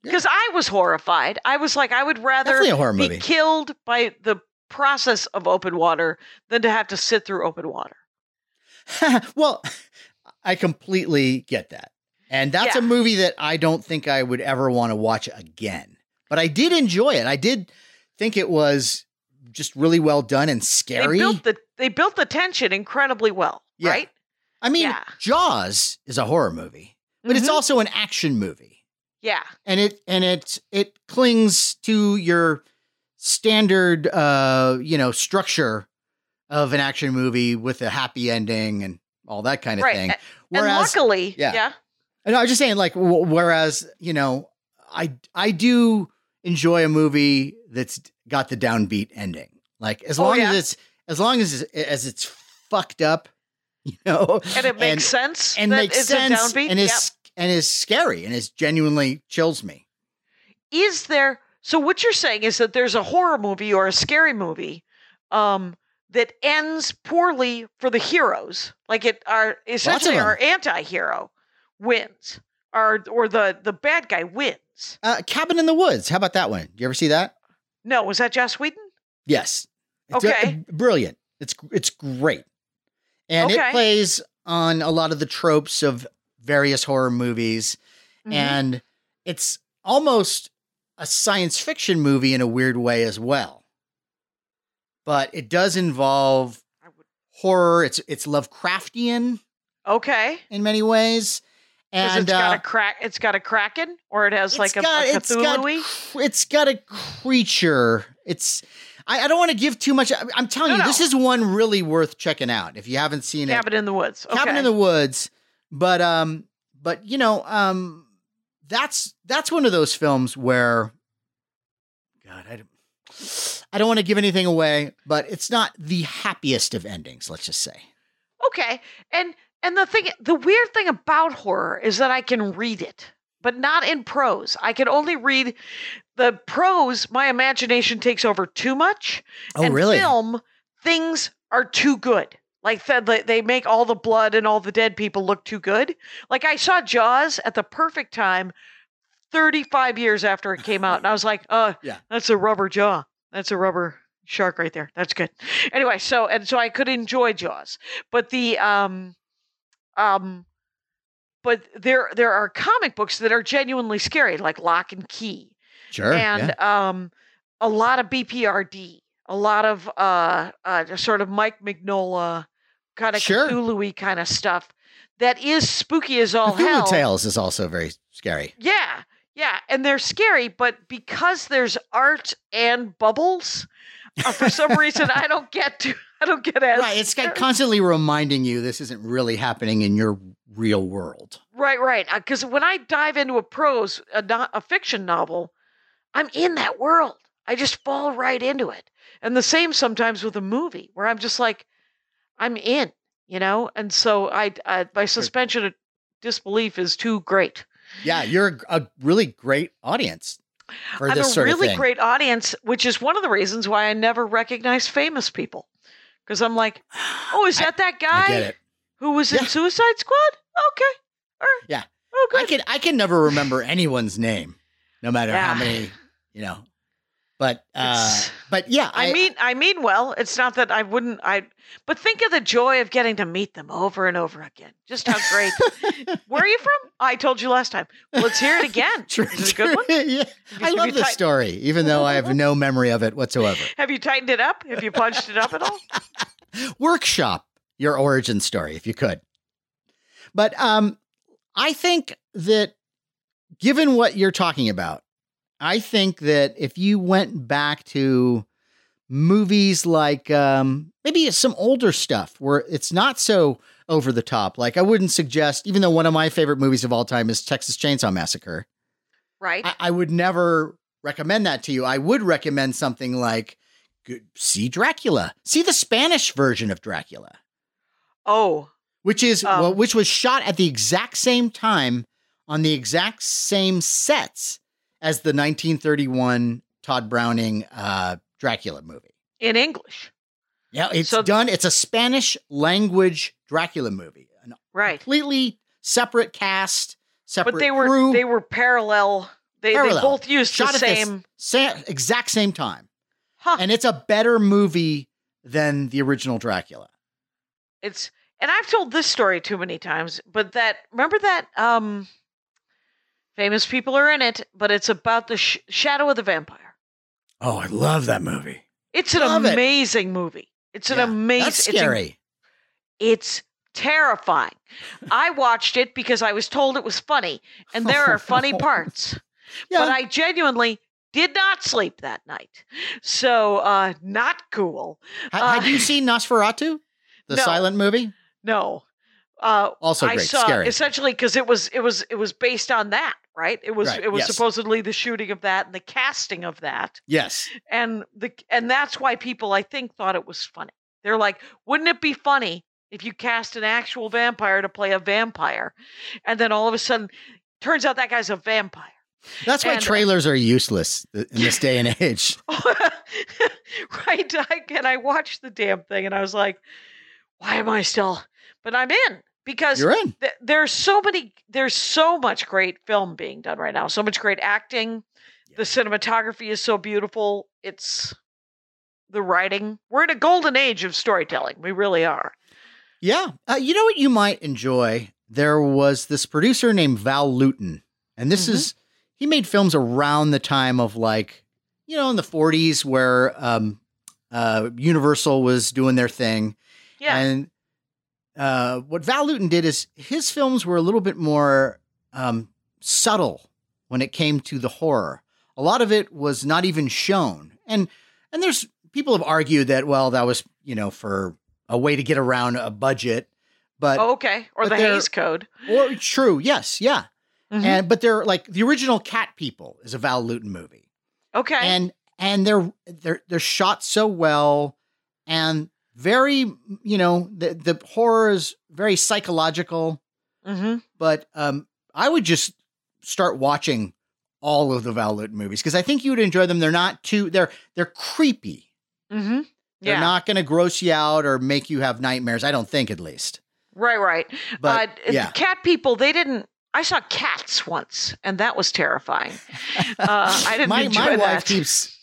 Yeah. Because I was horrified. I was like, I would rather be movie. killed by the process of open water than to have to sit through open water. well, I completely get that. And that's a movie that I don't think I would ever want to watch again. But I did enjoy it. I did think it was just really well done and scary. They built the they built the tension incredibly well. Yeah. Right. I mean, yeah. Jaws is a horror movie, but it's Mhm. also an action movie. yeah. And it and it it clings to your standard uh, you know, structure of an action movie with a happy ending and all that kind of Right. thing. And Whereas, luckily, yeah. yeah. And I was just saying, like, w- whereas you know, I I do enjoy a movie that's got the downbeat ending. Like as Oh, long yeah. as it's as long as it's, as it's fucked up, you know, and it makes sense and that makes it's sense a downbeat. and is Yep. and is scary and is genuinely chills me. Is there? So what you're saying is that there's a horror movie or a scary movie um, that ends poorly for the heroes, like it are essentially our anti-hero wins, or or the the bad guy wins. Uh, Cabin in the Woods. How about that one? You ever see that? No, was that Joss Whedon? Yes. It's, uh, Okay. brilliant. It's it's great. And Okay. it plays on a lot of the tropes of various horror movies Mhm. and it's almost a science fiction movie in a weird way as well. But it does involve would- horror. It's it's Lovecraftian Okay, in many ways. And it's got uh, a crack. It's got a kraken, or it has like a, got, a it's got Cthulhu. it's got a creature. It's I, I don't want to give too much. I, I'm telling No, you, no. this is one really worth checking out if you haven't seen it. Cabin in the woods. Okay. Cabin in the Woods. But um, but you know, um, that's that's one of those films where, God, I don't, I don't want to give anything away, but it's not the happiest of endings. Let's just say. Okay. And and the thing the weird thing about horror is that I can read it, but not in prose. I can only read the prose, my imagination takes over too much. Oh, and really? film, things are too good. Like the, the, they make all the blood and all the dead people look too good. Like I saw Jaws at the perfect time 35 years after it came out and I was like, "Oh, Yeah. that's a rubber jaw. That's a rubber shark right there. That's good." Anyway, so and so I could enjoy Jaws. But the um um but there there are comic books that are genuinely scary like Locke and Key Sure. and um, a lot of BPRD, a lot of uh, uh, sort of Mike Mignola kind of Sure. Cthulhu kind of stuff that is spooky as all Cthulhu hell. Tales is also very scary. Yeah, yeah, and they're scary, but because there's art and bubbles, for some reason I don't get to. I don't get as Right. It's constantly reminding you this isn't really happening in your real world. Right, right. Uh, because when I dive into a prose, a, no- a fiction novel, I'm in that world. I just fall right into it. And the same sometimes with a movie, where I'm just like, I'm in, you know. And so I, I my suspension of disbelief is too great. Yeah, you're a, really great audience I'm this a really great audience, which is one of the reasons why I never recognize famous people. Because I'm like, oh, is that that guy I get it. who was Yeah. in Suicide Squad? Okay. Or, Yeah. Oh, good. I can I can never remember anyone's name, no matter how many, you know. But uh but yeah, I, mean, I mean well. It's not that I wouldn't. I, but think of the joy of getting to meet them over and over again. Just how great. Where are you from? I told you last time. Let's hear it again. True, Is it a good one? yeah. I love you this typed- story, even though I have no memory of it whatsoever. Have you tightened it up? Have you punched it up at all? Workshop your origin story if you could. But um I think that given what you're talking about, I think that if you went back to movies like um, maybe some older stuff where it's not so over the top, like I wouldn't suggest, even though one of my favorite movies of all time is Texas Chainsaw Massacre, Right. I, I would never recommend that to you. I would recommend something like good, see Dracula, see the Spanish version of Dracula. Oh, which is Um, well, which was shot at the exact same time on the exact same sets as the 1931 Tod Browning uh, Dracula movie. in English. Yeah, it's So- done. It's a Spanish language Dracula movie, Right. completely separate cast, separate But they were crew, they were parallel. They they Parallel. both used shot the same. exact same time, Huh. and it's a better movie than the original Dracula. It's and I've told this story too many times, but that remember that um famous people are in it, but it's about the sh- shadow of the vampire. Oh, I love that movie. It's an Love it. amazing movie. It's an Yeah, amazing. That's it's a- scary. It's, terrifying. I watched it because I was told it was funny, and there are funny parts. yeah, But I genuinely Did not sleep that night. So, uh, not cool. Had Uh, you seen Nosferatu, the No. silent movie? No. Uh, Also I great, saw scary. essentially because it was it was it was based on that, right? It was Right, it was yes. supposedly the shooting of that and the casting of that, Yes. and the and that's why people I think thought it was funny. They're like, wouldn't it be funny if you cast an actual vampire to play a vampire, and then all of a sudden, turns out that guy's a vampire. That's why And- trailers are useless in this day and age. right? I, and I watched the damn thing, and I was like, why am I still? But I'm in because You're in. th- there's so many there's so much great film being done right now so much great acting the cinematography is so beautiful it's the writing we're in a golden age of storytelling we really are Yeah. Uh, you know what you might enjoy? There was this producer named Val Lewton, and this Mhm. is he made films around the time of like, you know, in the 40s where um, uh, Universal was doing their thing. yeah And uh, what Val Lewton did is his films were a little bit more um, subtle when it came to the horror. A lot of it was not even shown, and and there's people have argued that well that was you know for a way to get around a budget, but oh, okay. Or but the Hays code. or true, yes, yeah, Mhm. and but they're like the original Cat People is a Val Lewton movie. Okay. And and they're they're they're shot so well and very you know the the horror is very psychological mm-hmm. but um i would just start watching all of the val Lewton movies because i think you would enjoy them. They're not too they're they're creepy. Mm-hmm. they're not going to gross you out or make you have nightmares i don't think at least. Right right. But uh, yeah. cat people they didn't i saw cats once and that was terrifying. Uh, i didn't my, enjoy my that. wife keeps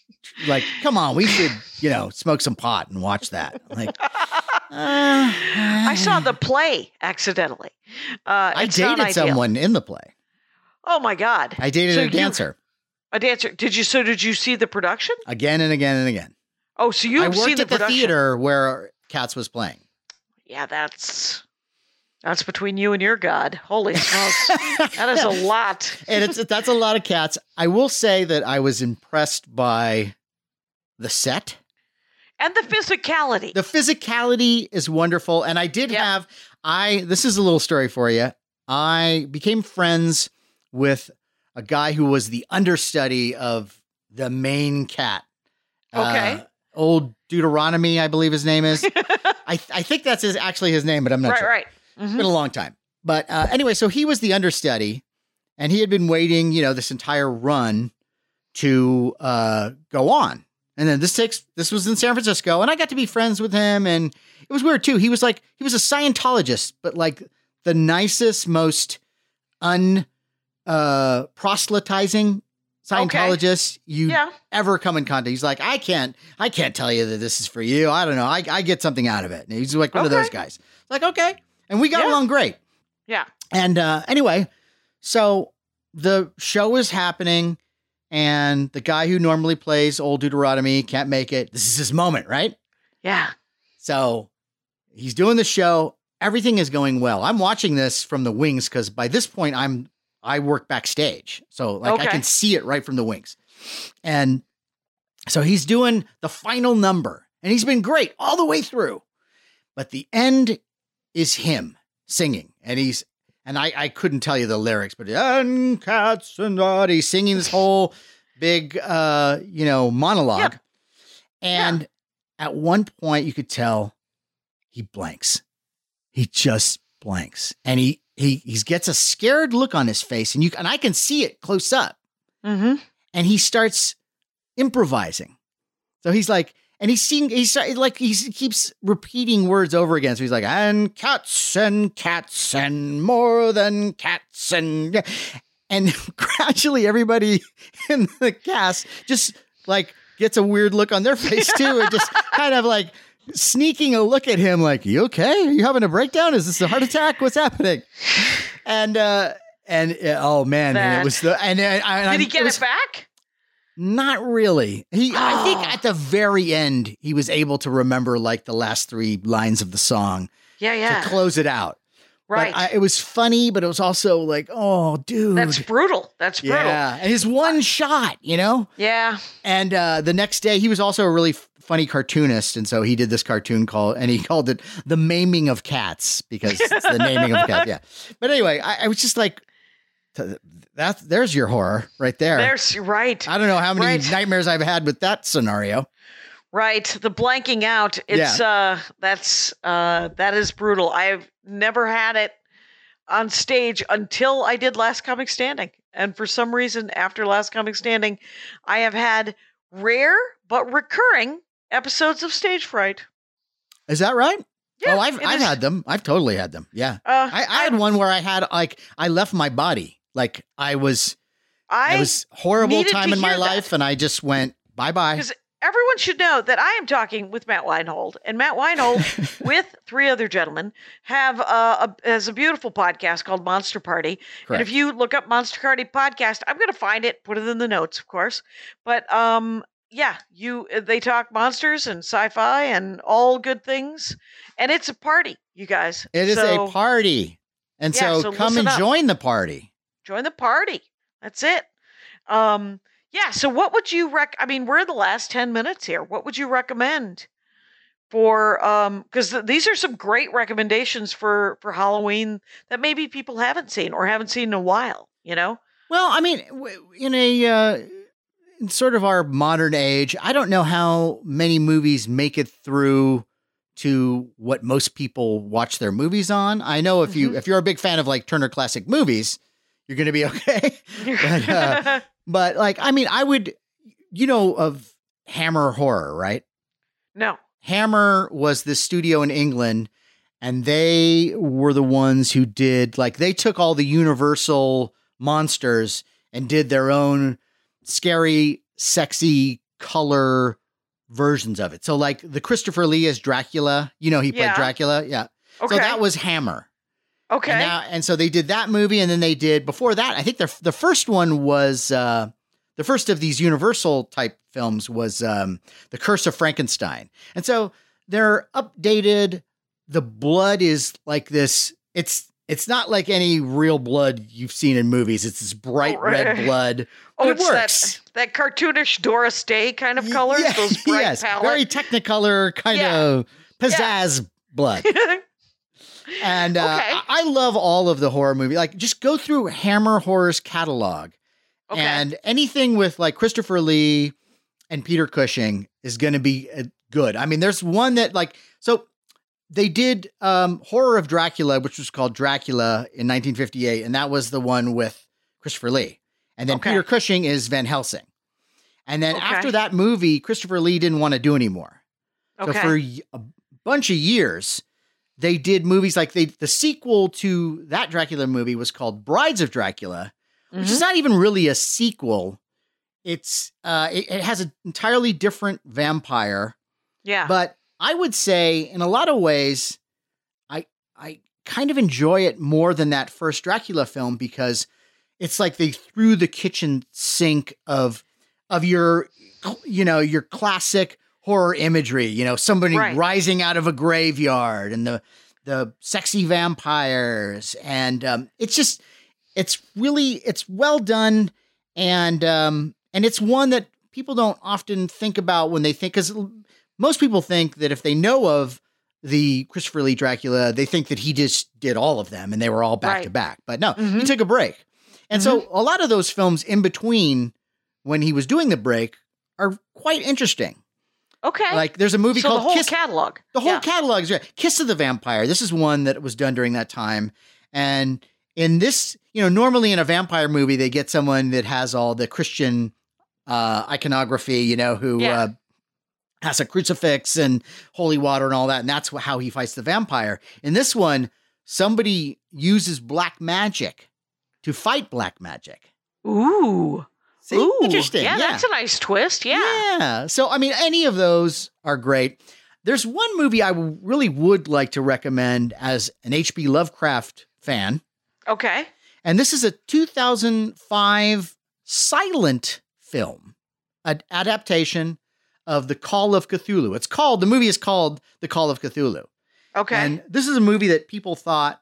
like come on we should you know smoke some pot and watch that like uh, I saw the play accidentally. Uh, I dated someone in the play. Oh my god! I dated So a you- dancer A dancer. Did you? So did you see the production? again and again and again. Oh, so you I have worked seen the at the theater where Cats was playing. Yeah, that's that's between you and your God. Holy smokes, that is a lot. and it's that's a lot of cats. I will say that I was impressed by the set. And the physicality. The physicality is wonderful, and I did Yeah. have I. This is a little story for you. I became friends with a guy who was the understudy of the main cat. Okay. Uh, old Deuteronomy, I believe his name is. I I think that's his actually his name, but I'm not right, sure. right. It's Mhm. been a long time. But uh, anyway, so he was the understudy, and he had been waiting, you know, this entire run to uh, go on. And then this takes this was in San Francisco, and I got to be friends with him, and it was weird too. He was like he was a Scientologist, but like the nicest, most un uh, proselytizing Scientologist you Yeah. ever come in contact. He's like, I can't, I can't tell you that this is for you. I don't know. I, I get something out of it. And he's like one of those Okay. guys. Like, okay. And we got Yeah. along great. Yeah. And uh, anyway, so the show is happening, and the guy who normally plays Old Deuteronomy can't make it. This is his moment, right? Yeah. So he's doing the show. Everything is going well. I'm watching this from the wings because by this point I'm I work backstage, so like I can see it right from the wings. And so he's doing the final number, and he's been great all the way through. But the end is him singing, and he's and I I couldn't tell you the lyrics, but and cats and uh, he's singing this whole big uh you know monologue, and at one point you could tell he blanks. He just blanks, and he he he gets a scared look on his face, and you and I can see it close up Mm-hmm. and he starts improvising. So he's like, and he's seeing, he's like, he keeps repeating words over again. So he's like, and cats and cats and more than cats and, and gradually everybody in the cast just like gets a weird look on their face too, and just kind of like sneaking a look at him, like, you okay? Are you having a breakdown? Is this a heart attack? What's happening? And, uh, and uh, oh man, and it was the and, and, and Did I'm- he get was- it back? Not really. He, I think at the very end, he was able to remember like the last three lines of the song Yeah, yeah. to close it out. Right. I, it was funny, but it was also like, oh, dude. That's brutal. That's brutal. yeah. And his one shot, you know? Yeah. And uh, the next day, he was also a really f- funny cartoonist, and so he did this cartoon called, and he called it "The Maiming of Cats" because it's the naming of cats. Yeah. But anyway, I, I was just like, th- that there's your horror right there. There's right. I don't know how many Right. nightmares I've had with that scenario. Right. The blanking out. It's uh that's uh that is brutal. I've never had it on stage until I did Last Comic Standing. And for some reason after Last Comic Standing, I have had rare but recurring episodes of stage fright. Is that right? Yeah, oh, I've I've is- had them. I've totally had them. Yeah. uh I, I had one where I had like I left my body. Like I was I it was horrible time in my that. life and I just went bye bye. Because everyone should know that I am talking with Matt Weinhold, and Matt Weinhold, with three other gentlemen, have uh, a, has a beautiful podcast called Monster Party. And if you look up Monster Party podcast, I'm going to find it, put it in the notes, of course. But um, yeah, you they talk monsters and sci-fi and all good things, and it's a party, you guys. It is So a party. And Yeah, so, so come and up. join the party. Join the party. That's it. Um, yeah. So, what would you rec? I mean, we're in the last ten minutes here. What would you recommend for? Um, because th- these are some great recommendations for for Halloween that maybe people haven't seen or haven't seen in a while. You know? Well, I mean, w- in a uh, in sort of our modern age, I don't know how many movies make it through to what most people watch their movies on. I know if you Mhm. if you're a big fan of like Turner Classic Movies, you're going to be okay. But, uh, but like, I mean, I would, you know, of Hammer Horror, right? no. Hammer was the studio in England, and they were the ones who did like they took all the Universal monsters and did their own scary, sexy color versions of it. So like the Christopher Lee as Dracula, you know, he played Yeah. Dracula. Yeah. Okay. So that was Hammer. Okay. And, now, and so they did that movie, and then they did before that. I think the the first one was uh, the first of these Universal type films was um, the Curse of Frankenstein, and so they're updated. The blood is like this. It's it's not like any real blood you've seen in movies. It's this bright red blood. oh, it works. that that cartoonish Doris Day kind of colors. yeah, those bright yes, palette. very Technicolor kind Yeah. of pizzazz blood. And uh, Okay. I love all of the horror movie. Like, just go through Hammer Horror's catalog, okay. and anything with like Christopher Lee and Peter Cushing is going to be uh, good. I mean, there's one that like so they did um, Horror of Dracula, which was called Dracula in 1958, and that was the one with Christopher Lee, and then Okay. Peter Cushing is Van Helsing. And then Okay. after that movie, Christopher Lee didn't want to do anymore. So for a bunch of years, they did movies like they the sequel to that Dracula movie was called Brides of Dracula, which Mm-hmm. is not even really a sequel. It's uh it, it has an entirely different vampire, yeah. but I would say in a lot of ways I I kind of enjoy it more than that first Dracula film because it's like they threw the kitchen sink of of your you know your classic horror imagery you know somebody Right. rising out of a graveyard and the the sexy vampires and um, it's just it's really it's well done and um and it's one that people don't often think about when they think because most people think that if they know of the Christopher Lee Dracula, they think that he just did all of them and they were all back Right. to back. But no, he Mhm. took a break. And so a lot of those films in between when he was doing the break are quite interesting. Okay. Like there's a movie so the called whole Kiss catalog. the whole Yeah. catalog is great. Kiss of the Vampire. This is one that was done during that time. And in this, you know, normally in a vampire movie, they get someone that has all the Christian uh, iconography, you know, who Yeah. uh, has a crucifix and holy water and all that. And that's how he fights the vampire. In this one, somebody uses black magic to fight black magic. Ooh. See, Ooh. interesting. Yeah, that's a nice twist. Yeah. Yeah. So, I mean, any of those are great. There's one movie I really would like to recommend as an H.P. Lovecraft fan, Okay. and this is a 2005 silent film, an adaptation of The Call of Cthulhu. It's called, the movie is called The Call of Cthulhu. Okay. And this is a movie that people thought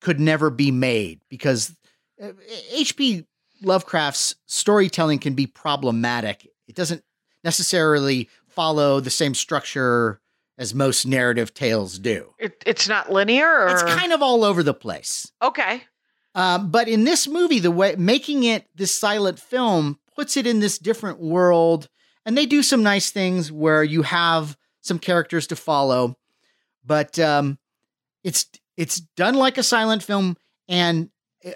could never be made because eh, H.P. Lovecraft's storytelling can be problematic. It doesn't necessarily follow the same structure as most narrative tales do. It, it's not linear, or It's kind of all over the place. okay. Um, but in this movie, the way making it this silent film puts it in this different world, and they do some nice things where you have some characters to follow, but um, it's it's done like a silent film, and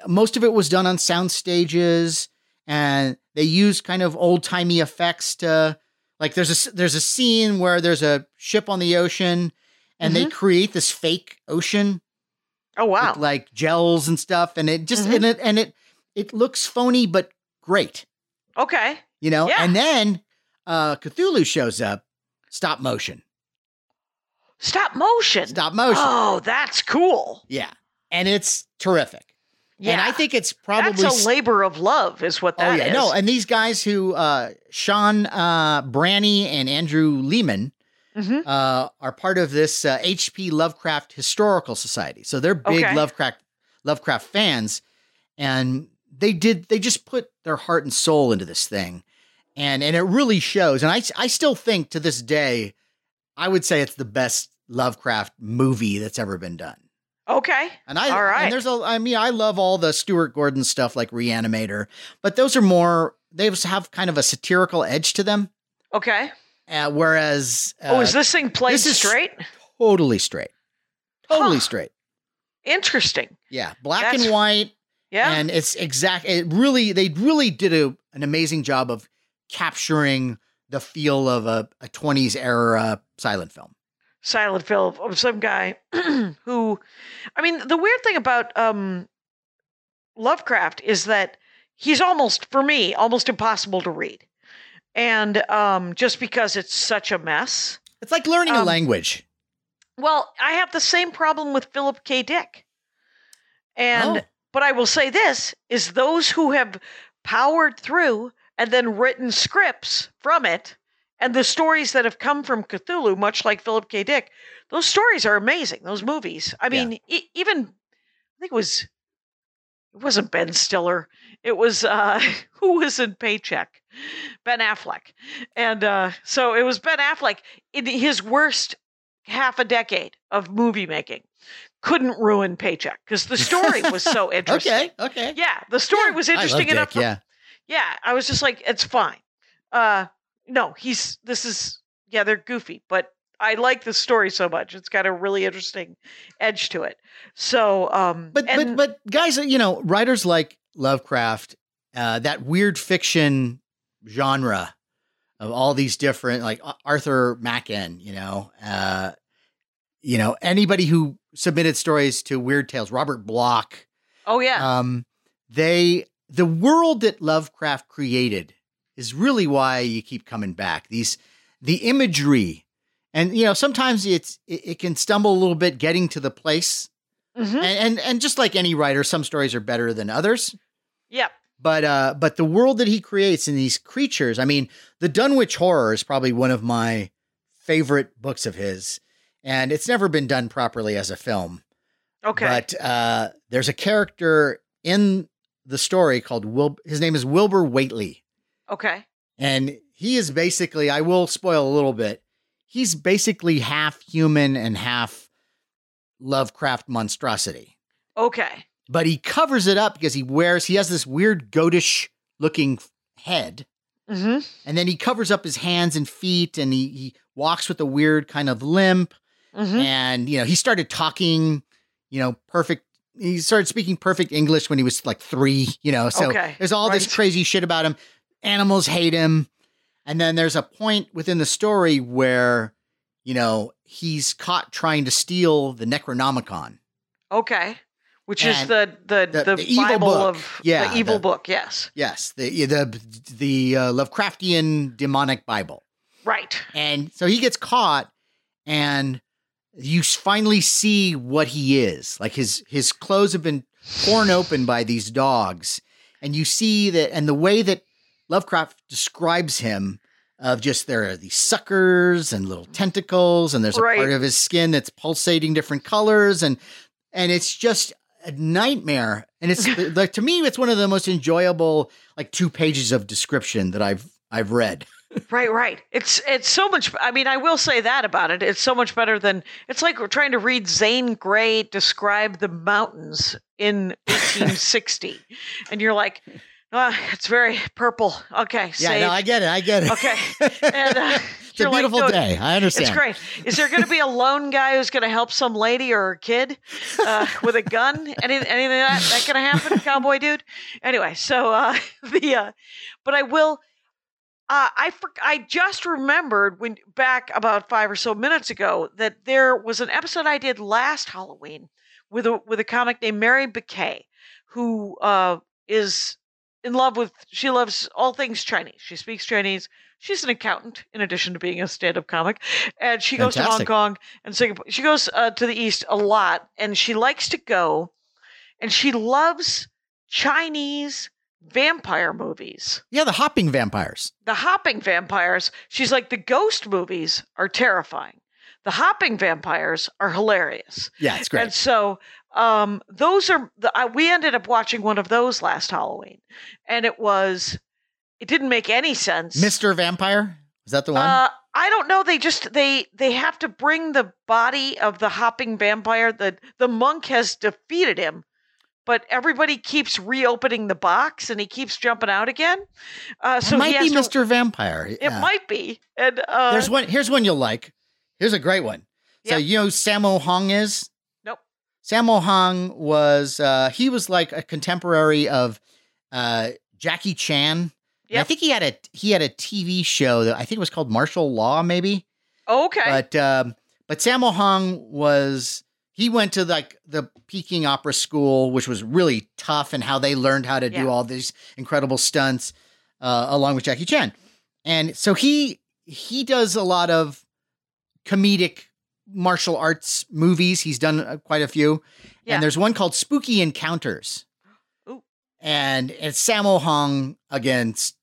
most of it was done on sound stages, and they use kind of old timey effects to like there's a there's a scene where there's a ship on the ocean, and they create this fake ocean Oh wow. with like gels and stuff, and it just Mhm. and it and it it looks phony but great, okay. you know. Yeah. And then uh Cthulhu shows up, stop motion, Stop motion. stop motion, Oh, that's cool. yeah, and it's terrific. Yeah. And I think it's probably that's a labor of love, is what that is. oh yeah is. no, and these guys who uh Sean uh Branney and Andrew Leman. Mhm. Uh, are part of this uh, H.P. Lovecraft Historical Society, so they're big Okay. Lovecraft Lovecraft fans, and they did they just put their heart and soul into this thing and and it really shows and i i still think to this day i would say it's the best lovecraft movie that's ever been done Okay. and i All right. and there's a i mean i love all the stuart gordon stuff like reanimator but those are more they have kind of a satirical edge to them Okay. uh, whereas uh, oh, is this thing played this is- straight? totally straight totally Huh. straight Interesting. yeah black That's- and white Yeah. And it's exact. It really, they really did a, an amazing job of capturing the feel of a, a 20s era silent film. Silent film of some guy who I mean the weird thing about um Lovecraft is that he's almost for me almost impossible to read. And um just because it's such a mess. It's like learning a Um, language. Well, I have the same problem with Philip K. Dick. And Oh. but I will say this is those who have powered through and then written scripts from it and the stories that have come from Cthulhu, much like Philip K. Dick, those stories are amazing. Those movies. I Yeah. mean, e- even I think it was it wasn't Ben Stiller. It was uh who was in Paycheck? Ben Affleck. And uh so it was Ben Affleck in his worst half a decade of movie making couldn't ruin Paycheck because the story was so interesting. Okay. Okay. Yeah, the story Yeah. was interesting enough. Dick, for- yeah. yeah, I was just like, it's fine. Uh, no, he's this is yeah, they're goofy, but I like the story so much. It's got a really interesting edge to it. So, um, But and- but but guys, you know, writers like Lovecraft, uh, that weird fiction genre of all these different, like Arthur Machen, you know, uh, you know, anybody who submitted stories to Weird Tales, Robert Bloch. oh yeah, um, they the world that Lovecraft created is really why you keep coming back. These the imagery, and you know sometimes it's it, it can stumble a little bit getting to the place, Mhm. and, and and just like any writer, some stories are better than others. yeah, But uh, but the world that he creates and these creatures, I mean, the Dunwich Horror is probably one of my favorite books of his, and it's never been done properly as a film. okay, But uh, there's a character in the story called Wil. His name is Wilbur Whateley, okay, and he is basically. I will spoil a little bit. He's basically half human and half Lovecraft monstrosity, okay, but he covers it up because he wears. He has this weird goatish looking head, hmm and then he covers up his hands and feet, and he he walks with a weird kind of limp. hmm and you know he started talking you know perfect he started speaking perfect english when he was like three you know so Okay, there's all this crazy shit about him animals hate him and then there's a point within the story where you know he's caught trying to steal the necronomicon okay. Which is the the the- the, the evil Bible book. of Yeah, the evil the- book. Yes, yes the the the uh, lovecraftian demonic bible right. And so he gets caught and you finally see what he is. Like his his clothes have been torn open by these dogs and you see that and the way that Lovecraft describes him of just there are these suckers and little tentacles and there's a Right. part of his skin that's pulsating different colors and and it's just a nightmare. And it's like to me, it's one of the most enjoyable like two pages of description that I've I've read. Right, right. It's it's so much. I mean, I will say that about it. It's so much better than it's like we're trying to read Zane Grey describe the mountains in 1860, and you're like, oh, it's very purple. Okay, Yeah, no, I get it. I get it. okay, and uh, It's a beautiful day. I understand. It's great. Is there going to be a lone guy who's going to help some lady or a kid uh, with a gun? Any, anything that that going to happen, cowboy dude? Anyway, so uh, the uh, but I will. Uh, I for, I just remembered when back about five or so minutes ago that there was an episode I did last Halloween with a with a comic named Mary Bouquet, who uh, is in love with she loves all things Chinese. She speaks Chinese. She's an accountant in addition to being a stand-up comic, and she goes to Hong Kong and Singapore. She goes uh, to the east a lot, and she likes to go, and she loves Chinese vampire movies. Yeah, the hopping vampires. The hopping vampires, she's like the ghost movies are terrifying. The hopping vampires are hilarious. Yeah, it's great. And so um, those are the, I, we ended up watching one of those last Halloween, and it was it didn't make any sense. Mr. Vampire? Is that the one? Uh, I don't know. They just they they have to bring the body of the hopping vampire. The the monk has defeated him, but everybody keeps reopening the box, and he keeps jumping out again. Uh, so it might be to- Mr. Vampire. It Yeah. might be. And uh, There's one. Here's one you'll like. Here's a great one. So Yeah. you know who Sammo Hung is? Sammo Hung was uh, he was like a contemporary of uh, Jackie Chan. And I think he had a he had a TV show that I think it was called Martial Law, maybe. okay. But um, but Sammo Hung was he went to like the Peking Opera School, which was really tough, and how they learned how to do all these incredible stunts uh, along with Jackie Chan. And so he he does a lot of comedic martial arts movies. He's done uh, quite a few, Yeah. and there's one called Spooky Encounters. Ooh. And it's Sammo Hung against,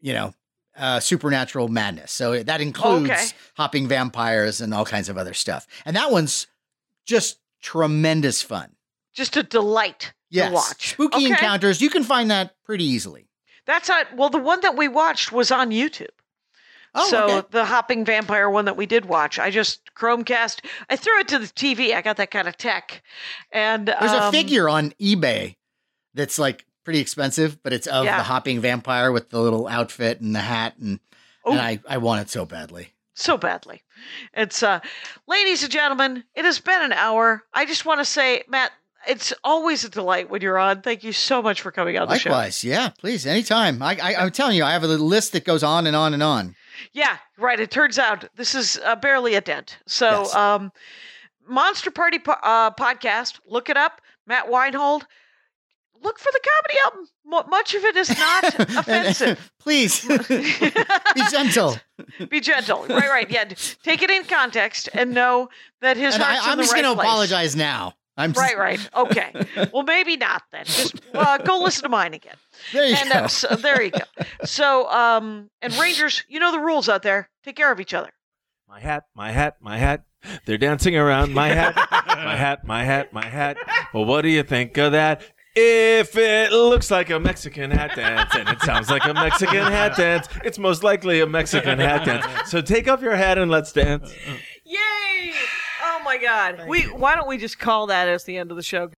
you know, uh, supernatural madness. So that includes Okay. hopping vampires and all kinds of other stuff. And that one's just tremendous fun. just a delight Yes. to watch. Spooky Okay. Encounters. You can find that pretty easily. That's not well. The one that we watched was on YouTube. Oh, so okay. the hopping vampire one that we did watch, I just Chromecast. I threw it to the TV. I got that kind of tech, and There's a um, figure on eBay that's like pretty expensive, but it's of Yeah. the hopping vampire with the little outfit and the hat, and, Oh. and I, I want it so badly. so badly. It's uh, ladies and gentlemen, it has been an hour. I just want to say, Matt, it's always a delight when you're on. Thank you so much for coming on the show. Likewise, yeah, please, anytime. I, I, I'm telling you, I have a list that goes on and on and on. Yeah, right. It turns out this is uh, barely a dent. So, Yes. um, Monster Party po- uh, podcast. Look it up. Matt Weinhold. Look for the comedy album. Mu much of it is not offensive. please, be gentle. Be gentle. Right, right. Yeah. Take it in context and know that his And I, the just right going to apologize now. I'm just, Right, right. Okay. Well, maybe not then. Just uh, go listen to mine again. There you And go. uh, so, there you go. So, um, and Rangers, you know the rules out there. Take care of each other. My hat, my hat, my hat. They're dancing around my hat, my hat, my hat, my hat. Well, what do you think of that? If it looks like a Mexican hat dance and it sounds like a Mexican hat dance, it's most likely a Mexican hat dance. So take off your hat and let's dance. Yay! Oh my God. we why don't we just call that as the end of the show?